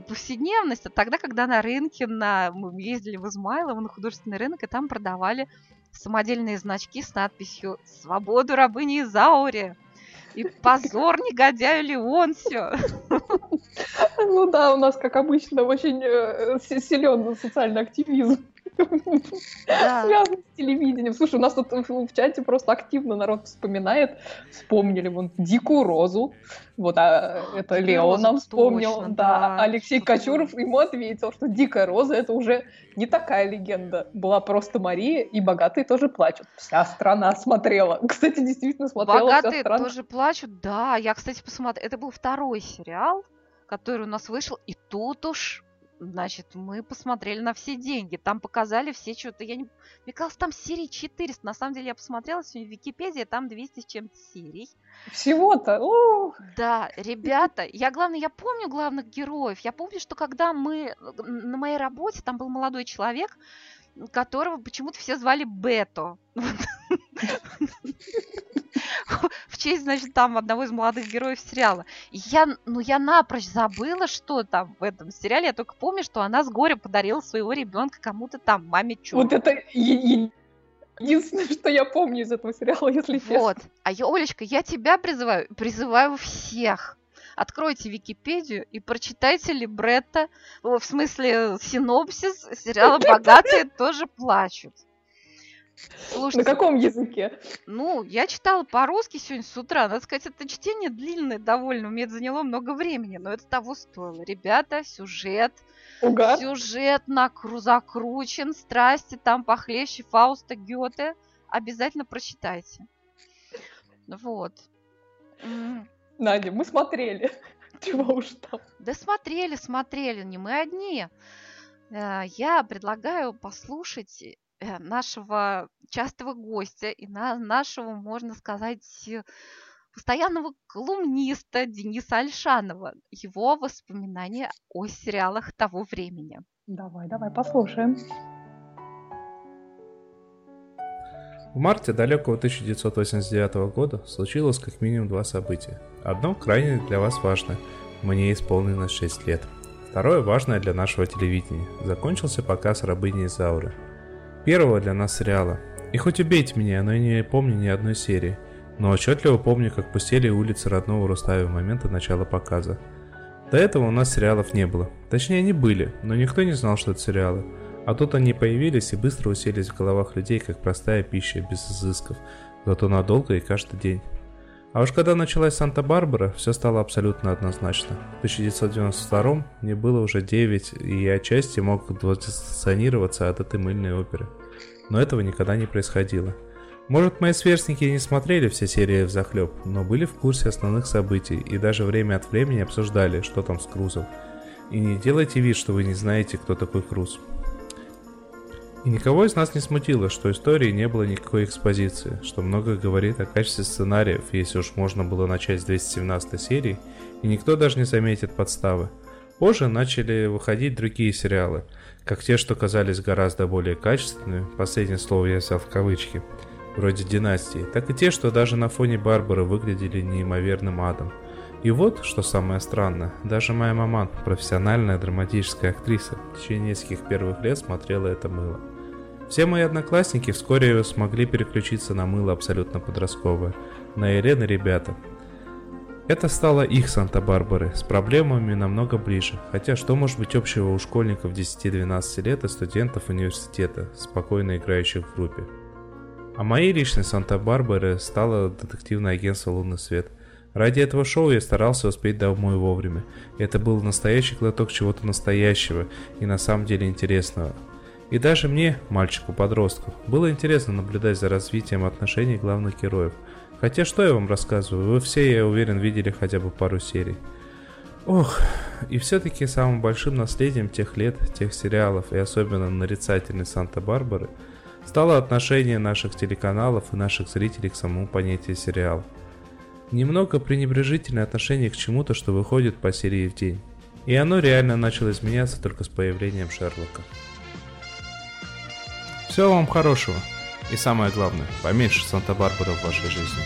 повседневность. А тогда, когда на рынке, на... мы ездили в Измайлово на художественный рынок, и там продавали самодельные значки с надписью «Свободу рабыни Изауре». И позор негодяю Леонсию. Ну да, у нас, как обычно, очень э, силен социальный активизм. Да. Связан с телевидением. Слушай, у нас тут в чате просто активно народ вспоминает. Вспомнили вон Дикую Розу. Вот, а это Лео нам вспомнил. Точно, да. да. Алексей Кочуров ему ответил, что Дикая Роза это уже не такая легенда. Была просто Мария, и богатые тоже плачут. Вся страна смотрела. Кстати, действительно смотрела Богатые вся страна. тоже плачут, да. Я, кстати, посмотрела. Это был второй сериал, который у нас вышел. И тут уж Значит, мы посмотрели на все деньги. Там показали все что-то. Я не... Мне казалось, там серии 400. На самом деле, я посмотрела сегодня в Википедии, там 200 с чем-то серий. Всего-то? О! Да, ребята, я, главное, я помню главных героев. Я помню, что когда мы на моей работе, там был молодой человек, которого почему-то все звали Бето. В честь, значит, там одного из молодых героев сериала. я, ну, я напрочь забыла, что там в этом сериале. Я только помню, что она с горя подарила своего ребенка кому-то там, маме чё. Вот это единственное, что я помню из этого сериала, если честно. Вот. А я, Олечка, я тебя призываю, призываю всех Откройте Википедию и прочитайте либретто, в смысле синопсис сериала «Богатые тоже плачут». Слушайте, На каком языке? Ну, я читала по-русски сегодня с утра. Надо сказать, это чтение длинное довольно. Мне это заняло много времени, но это того стоило. Ребята, сюжет. Угар. Сюжет накру закручен, страсти там похлеще Фауста Гёте. Обязательно прочитайте. Вот. Надя, мы смотрели. Чего уж там. Да смотрели, смотрели, не мы одни. Э, я предлагаю послушать нашего частого гостя и на нашего, можно сказать, постоянного колумниста Дениса Альшанова. Его воспоминания о сериалах того времени. Давай, давай, послушаем. В марте далекого 1989 года случилось как минимум два события. Одно крайне для вас важное. Мне исполнилось 6 лет. Второе важное для нашего телевидения. Закончился показ «Рабыни Изауры». Первого для нас сериала. И хоть убейте меня, но я не помню ни одной серии. Но отчетливо помню, как пустели улицы родного Рустава в момента начала показа. До этого у нас сериалов не было. Точнее, они были, но никто не знал, что это сериалы. А тут они появились и быстро уселись в головах людей, как простая пища, без изысков, зато надолго и каждый день. А уж когда началась Санта-Барбара, все стало абсолютно однозначно. В 1992 мне было уже 9, и я отчасти мог дистанционироваться от этой мыльной оперы. Но этого никогда не происходило. Может, мои сверстники не смотрели все серии в захлеб, но были в курсе основных событий и даже время от времени обсуждали, что там с Крузом. И не делайте вид, что вы не знаете, кто такой Круз. И никого из нас не смутило, что истории не было никакой экспозиции, что много говорит о качестве сценариев, если уж можно было начать с 217 серии, и никто даже не заметит подставы. Позже начали выходить другие сериалы, как те, что казались гораздо более качественными, последнее слово я взял в кавычки, вроде «Династии», так и те, что даже на фоне Барбары выглядели неимоверным адом. И вот, что самое странное, даже моя мама, профессиональная драматическая актриса, в течение нескольких первых лет смотрела это мыло. Все мои одноклассники вскоре смогли переключиться на мыло абсолютно подростковое, на Елены ребята. Это стало их Санта-Барбары, с проблемами намного ближе, хотя что может быть общего у школьников 10-12 лет и студентов университета, спокойно играющих в группе. А моей личной Санта-Барбары стало детективное агентство «Лунный свет», Ради этого шоу я старался успеть домой вовремя. Это был настоящий глоток чего-то настоящего и на самом деле интересного. И даже мне, мальчику-подростку, было интересно наблюдать за развитием отношений главных героев. Хотя что я вам рассказываю, вы все, я уверен, видели хотя бы пару серий. Ох, и все-таки самым большим наследием тех лет, тех сериалов и особенно нарицательной Санта-Барбары стало отношение наших телеканалов и наших зрителей к самому понятию сериал. Немного пренебрежительное отношение к чему-то, что выходит по серии в день. И оно реально начало изменяться только с появлением Шерлока. Всего вам хорошего. И самое главное, поменьше Санта-Барбара в вашей жизни.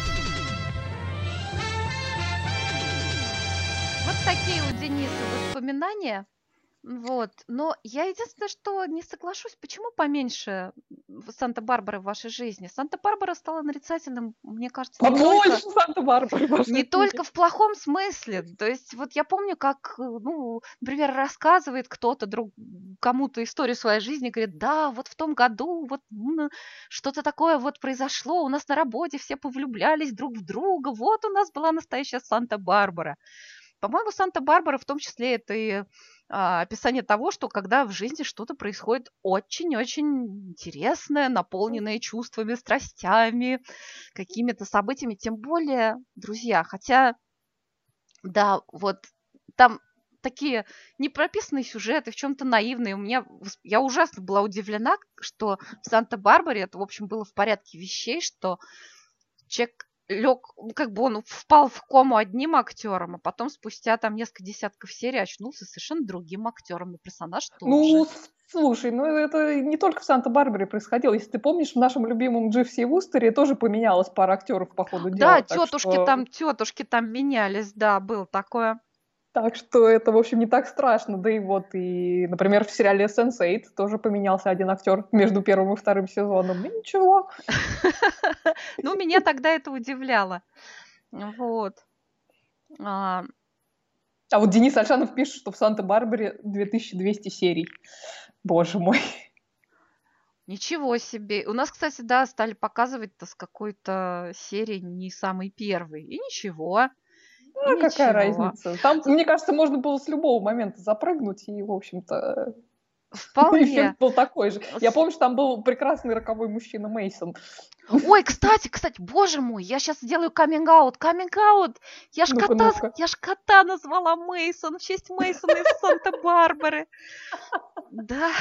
Вот такие у Дениса воспоминания. Вот. Но я единственное, что не соглашусь, почему поменьше Санта-Барбары в вашей жизни? Санта-Барбара стала нарицательным, мне кажется, не Побольше только, Санта-Барбары не только в плохом смысле. То есть вот я помню, как, э, ну, например, рассказывает кто-то друг кому-то историю своей жизни, говорит, да, вот в том году вот что-то такое вот произошло, у нас на работе все повлюблялись друг в друга, вот у нас была настоящая Санта-Барбара. По-моему, Санта-Барбара в том числе это и описание того, что когда в жизни что-то происходит очень-очень интересное, наполненное чувствами, страстями, какими-то событиями, тем более, друзья, хотя, да, вот там такие непрописанные сюжеты, в чем-то наивные. У меня, я ужасно была удивлена, что в Санта-Барбаре это, в общем, было в порядке вещей, что человек лег, ну, как бы он впал в кому одним актером, а потом спустя там несколько десятков серий очнулся совершенно другим актером, и персонаж тоже. Ну, слушай, ну это не только в Санта-Барбаре происходило. Если ты помнишь, в нашем любимом Дживсе Вустере тоже поменялось пара актеров по ходу дела. да, тетушки что- там, тетушки там менялись, да, было такое. Так что это, в общем, не так страшно. Да и вот, и, например, в сериале Sense8 тоже поменялся один актер между первым и вторым сезоном. И ничего. Ну, меня тогда это удивляло. Вот. А, А вот Денис Альшанов пишет, что в Санта-Барбаре 2200 серий. Боже мой. Ничего себе. У нас, кстати, да, стали показывать-то с какой-то серии не самый первый. И ничего. А И какая ничего. разница? Там, мне кажется, можно было с любого момента запрыгнуть, и, в общем-то, Вполне. эффект был такой же. Я помню, что там был прекрасный роковой мужчина Мейсон. Ой, кстати, кстати, боже мой, я сейчас сделаю каминг-аут. Каминг-аут. Я ж Ну-ка, кота, ну-ка. я ж кота назвала Мейсон в честь Мейсона из Санта-Барбары. Да,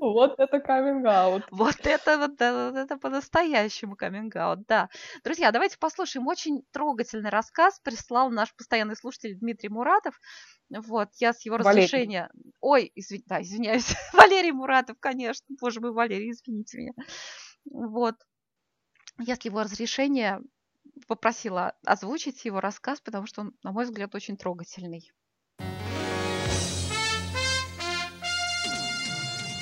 Вот это каминг-аут. вот это вот, да, это по-настоящему каминг-аут, да. Друзья, давайте послушаем. Очень трогательный рассказ прислал наш постоянный слушатель Дмитрий Муратов. Вот, я с его Валерий. разрешения... Ой, извини, да, извиняюсь. Валерий Муратов, конечно. Боже мой, Валерий, извините меня. Вот. Я с его разрешения попросила озвучить его рассказ, потому что он, на мой взгляд, очень трогательный.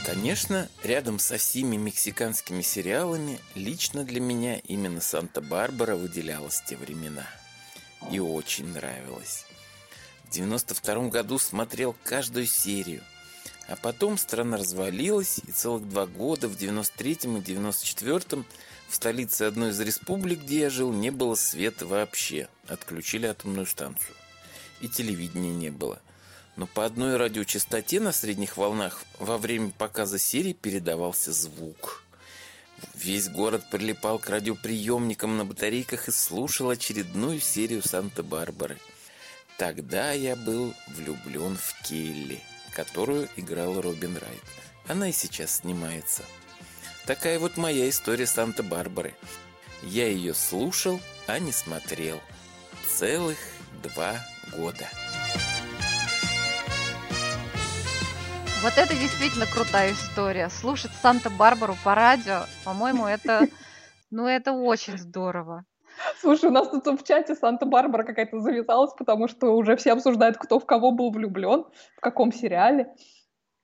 Конечно, рядом со всеми мексиканскими сериалами лично для меня именно Санта-Барбара выделялась в те времена. И очень нравилась. В 92 году смотрел каждую серию. А потом страна развалилась, и целых два года, в 93-м и 94-м, в столице одной из республик, где я жил, не было света вообще. Отключили атомную станцию. И телевидения не было – но по одной радиочастоте на средних волнах во время показа серии передавался звук. Весь город прилипал к радиоприемникам на батарейках и слушал очередную серию Санта-Барбары. Тогда я был влюблен в Келли, которую играл Робин Райт. Она и сейчас снимается. Такая вот моя история Санта-Барбары. Я ее слушал, а не смотрел. Целых два года. Вот это действительно крутая история. Слушать Санта-Барбару по радио, по-моему, это, ну, это очень здорово. Слушай, у нас тут в чате Санта-Барбара какая-то завязалась, потому что уже все обсуждают, кто в кого был влюблен, в каком сериале.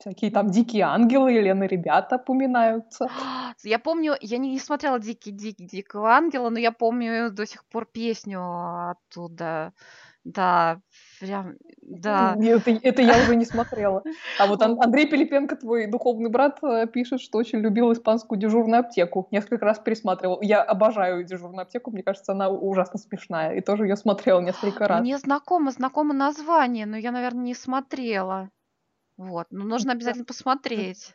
Всякие там дикие ангелы, Елена ребята упоминаются. Я помню, я не смотрела «Дикий, дикий, дикого ангела», но я помню до сих пор песню оттуда. Да, прям, да. Это, это я уже не смотрела. А вот Ан- Андрей Пилипенко, твой духовный брат, э, пишет, что очень любил испанскую дежурную аптеку. Несколько раз пересматривал. Я обожаю дежурную аптеку, мне кажется, она ужасно смешная. И тоже ее смотрела несколько раз. Мне знакомо, знакомо название, но я, наверное, не смотрела. Вот, ну нужно обязательно посмотреть.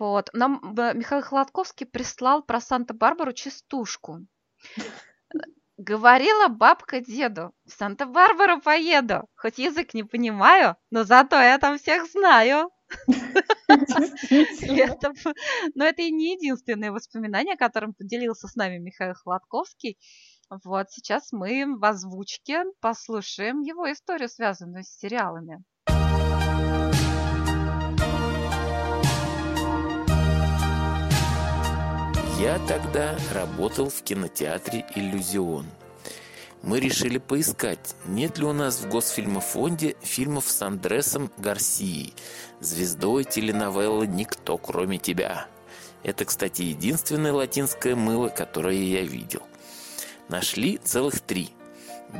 Вот. Нам Михаил Холодковский прислал про Санта-Барбару частушку. Говорила бабка деду, в Санта-Барбару поеду. Хоть язык не понимаю, но зато я там всех знаю. Но это и не единственное воспоминание, которым поделился с нами Михаил Холодковский. Вот сейчас мы в озвучке послушаем его историю, связанную с сериалами. Я тогда работал в кинотеатре «Иллюзион». Мы решили поискать, нет ли у нас в Госфильмофонде фильмов с Андресом Гарсией, звездой теленовеллы «Никто, кроме тебя». Это, кстати, единственное латинское мыло, которое я видел. Нашли целых три.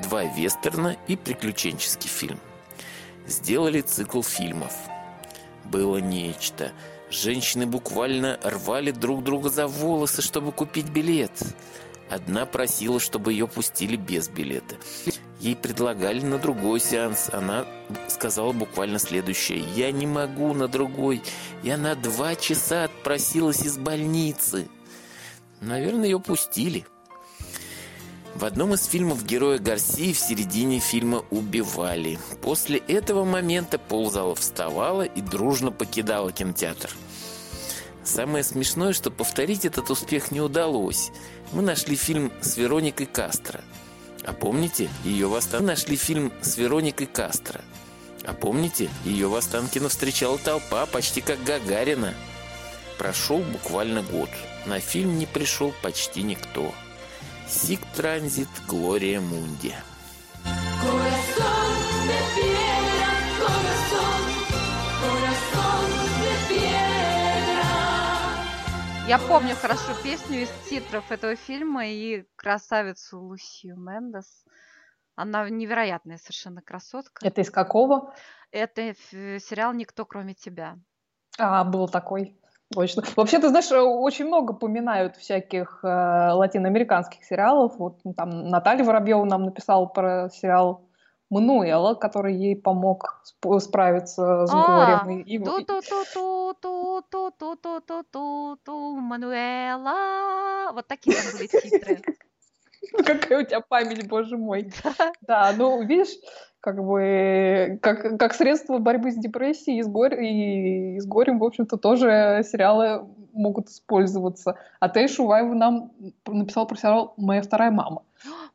Два вестерна и приключенческий фильм. Сделали цикл фильмов. Было нечто. Женщины буквально рвали друг друга за волосы, чтобы купить билет. Одна просила, чтобы ее пустили без билета. Ей предлагали на другой сеанс. Она сказала буквально следующее. «Я не могу на другой. Я на два часа отпросилась из больницы». Наверное, ее пустили. В одном из фильмов героя Гарсии в середине фильма убивали. После этого момента ползала вставала и дружно покидала кинотеатр. Самое смешное, что повторить этот успех не удалось. Мы нашли фильм с Вероникой Кастро. А помните, ее в Остан... нашли фильм с Вероникой Кастро. А помните, ее в Останкино встречала толпа, почти как Гагарина. Прошел буквально год. На фильм не пришел почти никто. Сик Транзит Глория Мунди. Я помню хорошо песню из титров этого фильма и красавицу Лусию Мендес. Она невероятная совершенно красотка. Это из какого? Это сериал «Никто, кроме тебя». А, был такой. Точно. Вообще, ты знаешь, э, очень много поминают всяких э, латиноамериканских сериалов. Вот ну, там Наталья Воробьева нам написала про сериал Мануэла, который ей помог справиться с а, горем. И, и... Мануэла. Вот такие там были титры. Какая у тебя память, боже мой. Да, ну, видишь, как бы, как, как средство борьбы с депрессией и с, горь- и с горем, в общем-то, тоже сериалы могут использоваться. А Тей Шуваева нам написал про сериал «Моя вторая мама».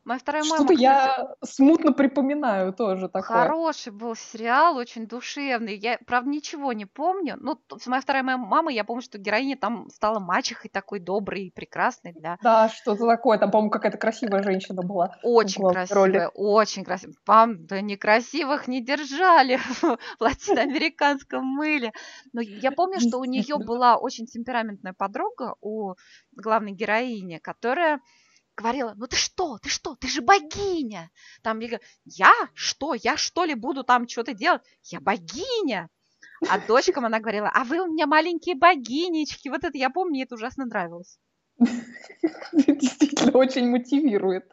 Моя вторая мама, Что-то я смутно припоминаю тоже такое. Хороший был сериал, очень душевный. Я, правда, ничего не помню. Ну, моя вторая моя мама, я помню, что героиня там стала мачехой такой доброй и прекрасной для... Да, что-то такое. Там, по-моему, какая-то красивая женщина была. Очень главной роли. красивая, очень красивая. Пам, да некрасивых не держали в латиноамериканском мыле. Но я помню, что у нее была очень темпераментная подруга у главной героини, которая говорила, ну ты что, ты что, ты же богиня. Там я говорю, я что, я что ли буду там что-то делать? Я богиня. А дочкам она говорила, а вы у меня маленькие богинечки. Вот это я помню, мне это ужасно нравилось. Действительно, очень мотивирует.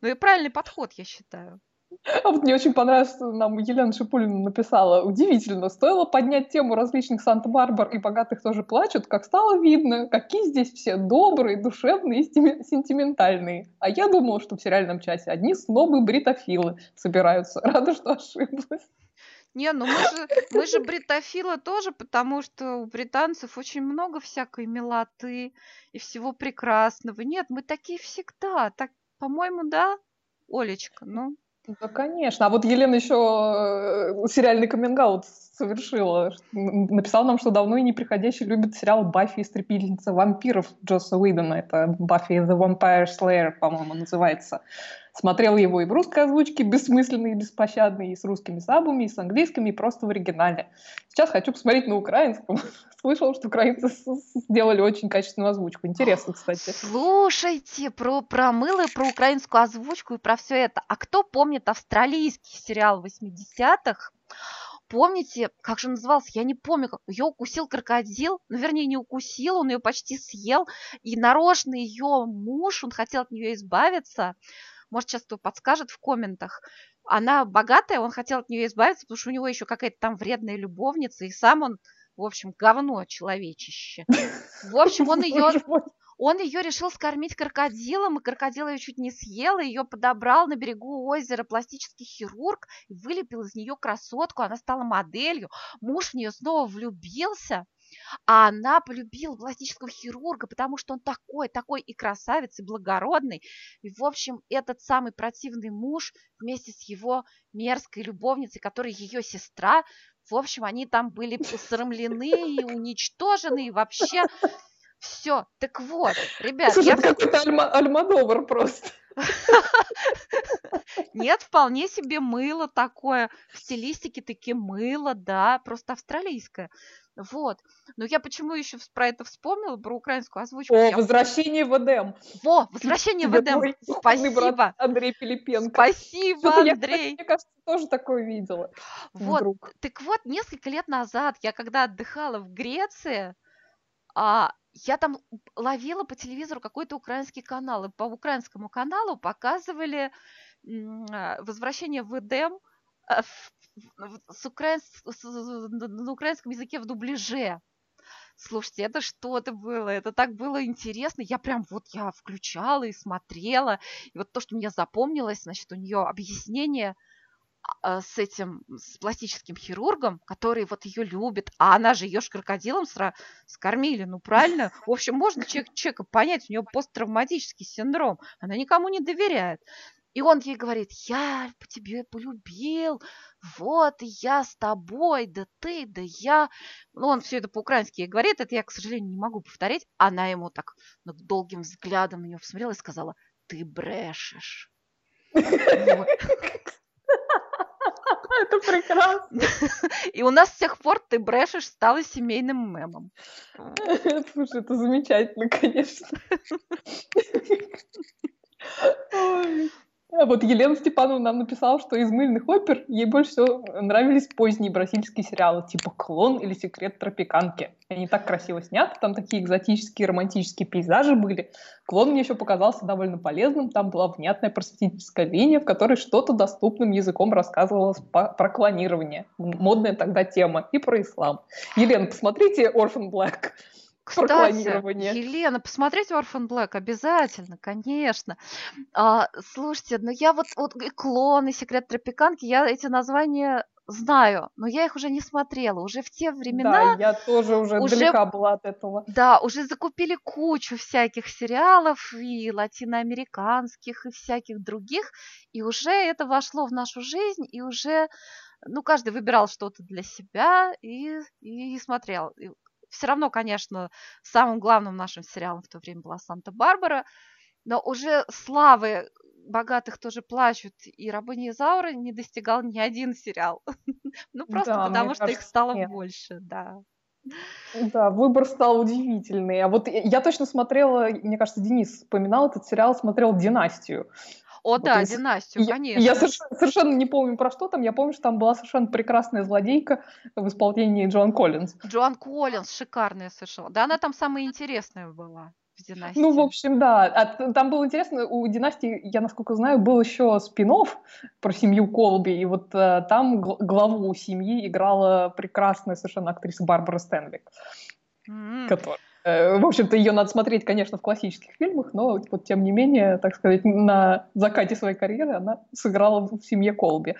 Ну и правильный подход, я считаю. А вот мне очень понравилось, что нам Елена Шипулина написала. Удивительно, стоило поднять тему различных Санта-Барбар и богатых тоже плачут, как стало видно, какие здесь все добрые, душевные и сентиментальные. А я думала, что в сериальном часе одни снобы-бритофилы собираются. Рада, что ошиблась. Не, ну мы же, мы же бритофилы тоже, потому что у британцев очень много всякой милоты и всего прекрасного. Нет, мы такие всегда. Так, по-моему, да, Олечка, ну. Да, конечно. А вот Елена еще э, сериальный каминг совершила. Написала нам, что давно и неприходящий любит сериал «Баффи. Истребительница вампиров» Джосса Уидона. Это «Баффи the Vampire Slayer», по-моему, называется. Смотрел его и в русской озвучке, бессмысленной и беспощадной, и с русскими сабами, и с английскими, и просто в оригинале. Сейчас хочу посмотреть на украинском. Слышал, что украинцы сделали очень качественную озвучку. Интересно, кстати. Слушайте про, про мыло, про украинскую озвучку и про все это. А кто помнит австралийский сериал 80-х? Помните, как же он назывался? Я не помню, как ее укусил крокодил. Ну, вернее, не укусил, он ее почти съел. И нарочно ее муж, он хотел от нее избавиться. Может, сейчас кто подскажет в комментах. Она богатая, он хотел от нее избавиться, потому что у него еще какая-то там вредная любовница, и сам он, в общем, говно человечище. В общем, он ее он ее решил скормить крокодилом, и крокодил ее чуть не съел, и ее подобрал на берегу озера пластический хирург, и вылепил из нее красотку, она стала моделью, муж в нее снова влюбился, а она полюбила пластического хирурга, потому что он такой, такой и красавец, и благородный. И, в общем, этот самый противный муж вместе с его мерзкой любовницей, которая ее сестра, в общем, они там были посрамлены и уничтожены, и вообще Все, так вот, ребят, Слушай, я это какой-то Альма- Альмадовар просто. Нет, вполне себе мыло такое, в стилистике таки мыло, да, просто австралийское. Вот. Но я почему еще про это вспомнила, про украинскую озвучку? О, Я- возвращение в Эдем. Во, возвращение в Эдем. духовный брат Спасибо. Андрей Пилипенко. Спасибо, Что-то я, Андрей. мне кажется, тоже такое видела. Вот, Вдруг. так вот, несколько лет назад я когда отдыхала в Греции, а, я там ловила по телевизору какой-то украинский канал, и по украинскому каналу показывали а, возвращение в Эдем в- в- с украинс- с- на украинском языке в дубляже. Слушайте, это что-то было, это так было интересно. Я прям вот я включала и смотрела. И вот то, что мне запомнилось, значит, у нее объяснение а, с этим, с пластическим хирургом, который вот ее любит, а она же ее ж крокодилом сра- скормили, ну правильно? В общем, можно человек, человека понять, у нее посттравматический синдром, она никому не доверяет. И он ей говорит, я по тебе полюбил, вот, и я с тобой, да ты, да я. Ну, он все это по-украински говорит, это я, к сожалению, не могу повторять. Она ему так ну, долгим взглядом на нее посмотрела и сказала, ты брешешь. Это прекрасно. И у нас с тех пор ты брешешь стала семейным мемом. Слушай, это замечательно, конечно. А вот Елена Степанова нам написала, что из мыльных опер ей больше всего нравились поздние бразильские сериалы, типа «Клон» или «Секрет тропиканки». Они так красиво сняты, там такие экзотические романтические пейзажи были. «Клон» мне еще показался довольно полезным, там была внятная просветительская линия, в которой что-то доступным языком рассказывалось про клонирование. Модная тогда тема. И про ислам. Елена, посмотрите «Orphan Black». Кстати. Елена, посмотреть Orphan Black обязательно, конечно. А, слушайте, ну я вот, вот и клон, и секрет тропиканки, я эти названия знаю, но я их уже не смотрела. Уже в те времена, Да, я тоже уже, уже- далека была от этого. да, уже закупили кучу всяких сериалов и латиноамериканских, и всяких других, и уже это вошло в нашу жизнь, и уже, ну, каждый выбирал что-то для себя и, и смотрел. Все равно, конечно, самым главным нашим сериалом в то время была Санта-Барбара, но уже славы богатых тоже плачут, и Рабыни Изаура не достигал ни один сериал. Ну, просто Да, потому что их кажется, стало нет. больше, да. Да, выбор стал удивительный. А вот я точно смотрела, мне кажется, Денис вспоминал этот сериал, смотрел «Династию». О, Вот да, если- династию, Я- конечно. Я совершенно, совершенно не помню про что там. Я помню, что там была совершенно прекрасная злодейка в исполнении Джоан Коллинз. Джоан Коллинс, шикарная совершенно. Да, она там самая интересная была в династии. Ну, в общем, да. А там было интересно, у «Династии», я, насколько знаю, был еще спин про семью Колби, и вот э, там гл- главу семьи играла прекрасная совершенно актриса Барбара Стэнвик. М, которая, в общем-то, ее надо смотреть, конечно, в классических фильмах, но вот тем не менее, так сказать, на закате своей карьеры она сыграла в семье Колби.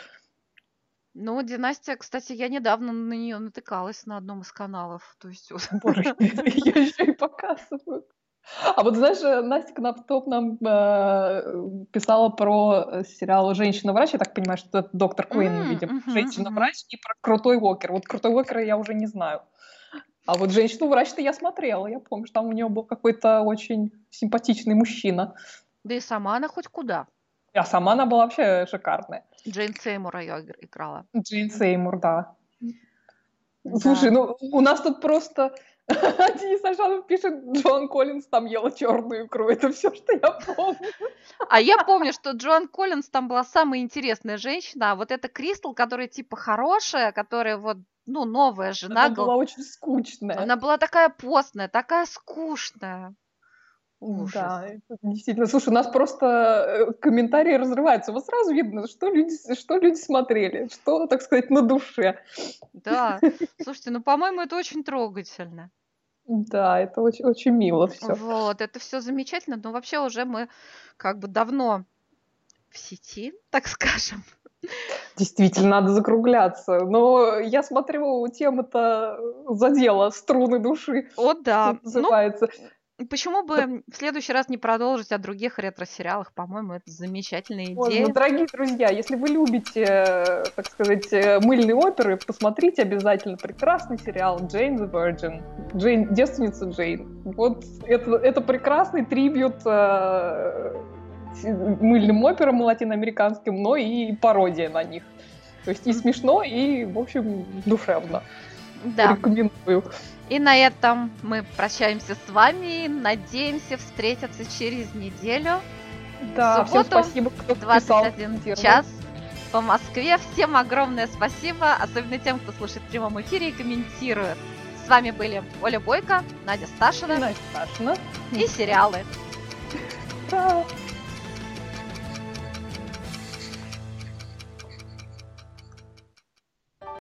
Ну, династия, кстати, я недавно на нее натыкалась на одном из каналов. То есть, Боже, ее еще и показывают. А вот знаешь, э, Настя Кнаптоп нам э, писала про э, сериал «Женщина-врач». Я так понимаю, что это доктор Куин, М, видимо. мгм, «Женщина-врач» и про «Крутой Уокер». Вот «Крутой Уокер» я уже не знаю. А вот «Женщину-врач»-то я смотрела. Я помню, что там у нее был какой-то очень симпатичный мужчина. да и сама она хоть куда. А сама она была вообще шикарная. Джейн Сеймура я игр- играла. Джейн Сеймур, да. Да. Слушай, ну у нас тут просто Денис Ашанов пишет, Джон Коллинз там ела черную икру. Это все, что я помню. А я помню, что Джоан Коллинз там была самая интересная женщина, а вот эта Кристал, которая типа хорошая, которая вот, ну, новая жена, Она была очень скучная. она была такая постная, такая скучная. Ужас. Да, это действительно. Слушай, у нас просто э, комментарии разрываются. Вот сразу видно, что люди, что люди смотрели, что, так сказать, на душе. Да. Слушайте, ну, по-моему, это очень трогательно. Да, это очень, очень мило все. Вот, это все замечательно, но вообще уже мы как бы давно в сети, так скажем. Действительно, надо закругляться. Но я смотрю, тема-то задела струны души. О, да. Ну, называется. Почему бы в следующий раз не продолжить о других ретро-сериалах? По-моему, это замечательная идея. ну, дорогие друзья, если вы любите, э, так сказать, э, мыльные оперы, посмотрите обязательно прекрасный сериал «Джейн the Virgin». Джейн, девственница Джейн. Вот это, это прекрасный трибют э, мыльным операм латиноамериканским, но и пародия на них. То есть и смешно, и, в общем, душевно. Да. Рекомендую. И на этом мы прощаемся с вами. Надеемся встретиться через неделю. Да, В всем субботу спасибо, кто писал. 21 комментировал. час по Москве. Всем огромное спасибо, особенно тем, кто слушает в прямом эфире и комментирует. С вами были Оля Бойко, Надя Сташина Настя Сташина. и сериалы. Ура!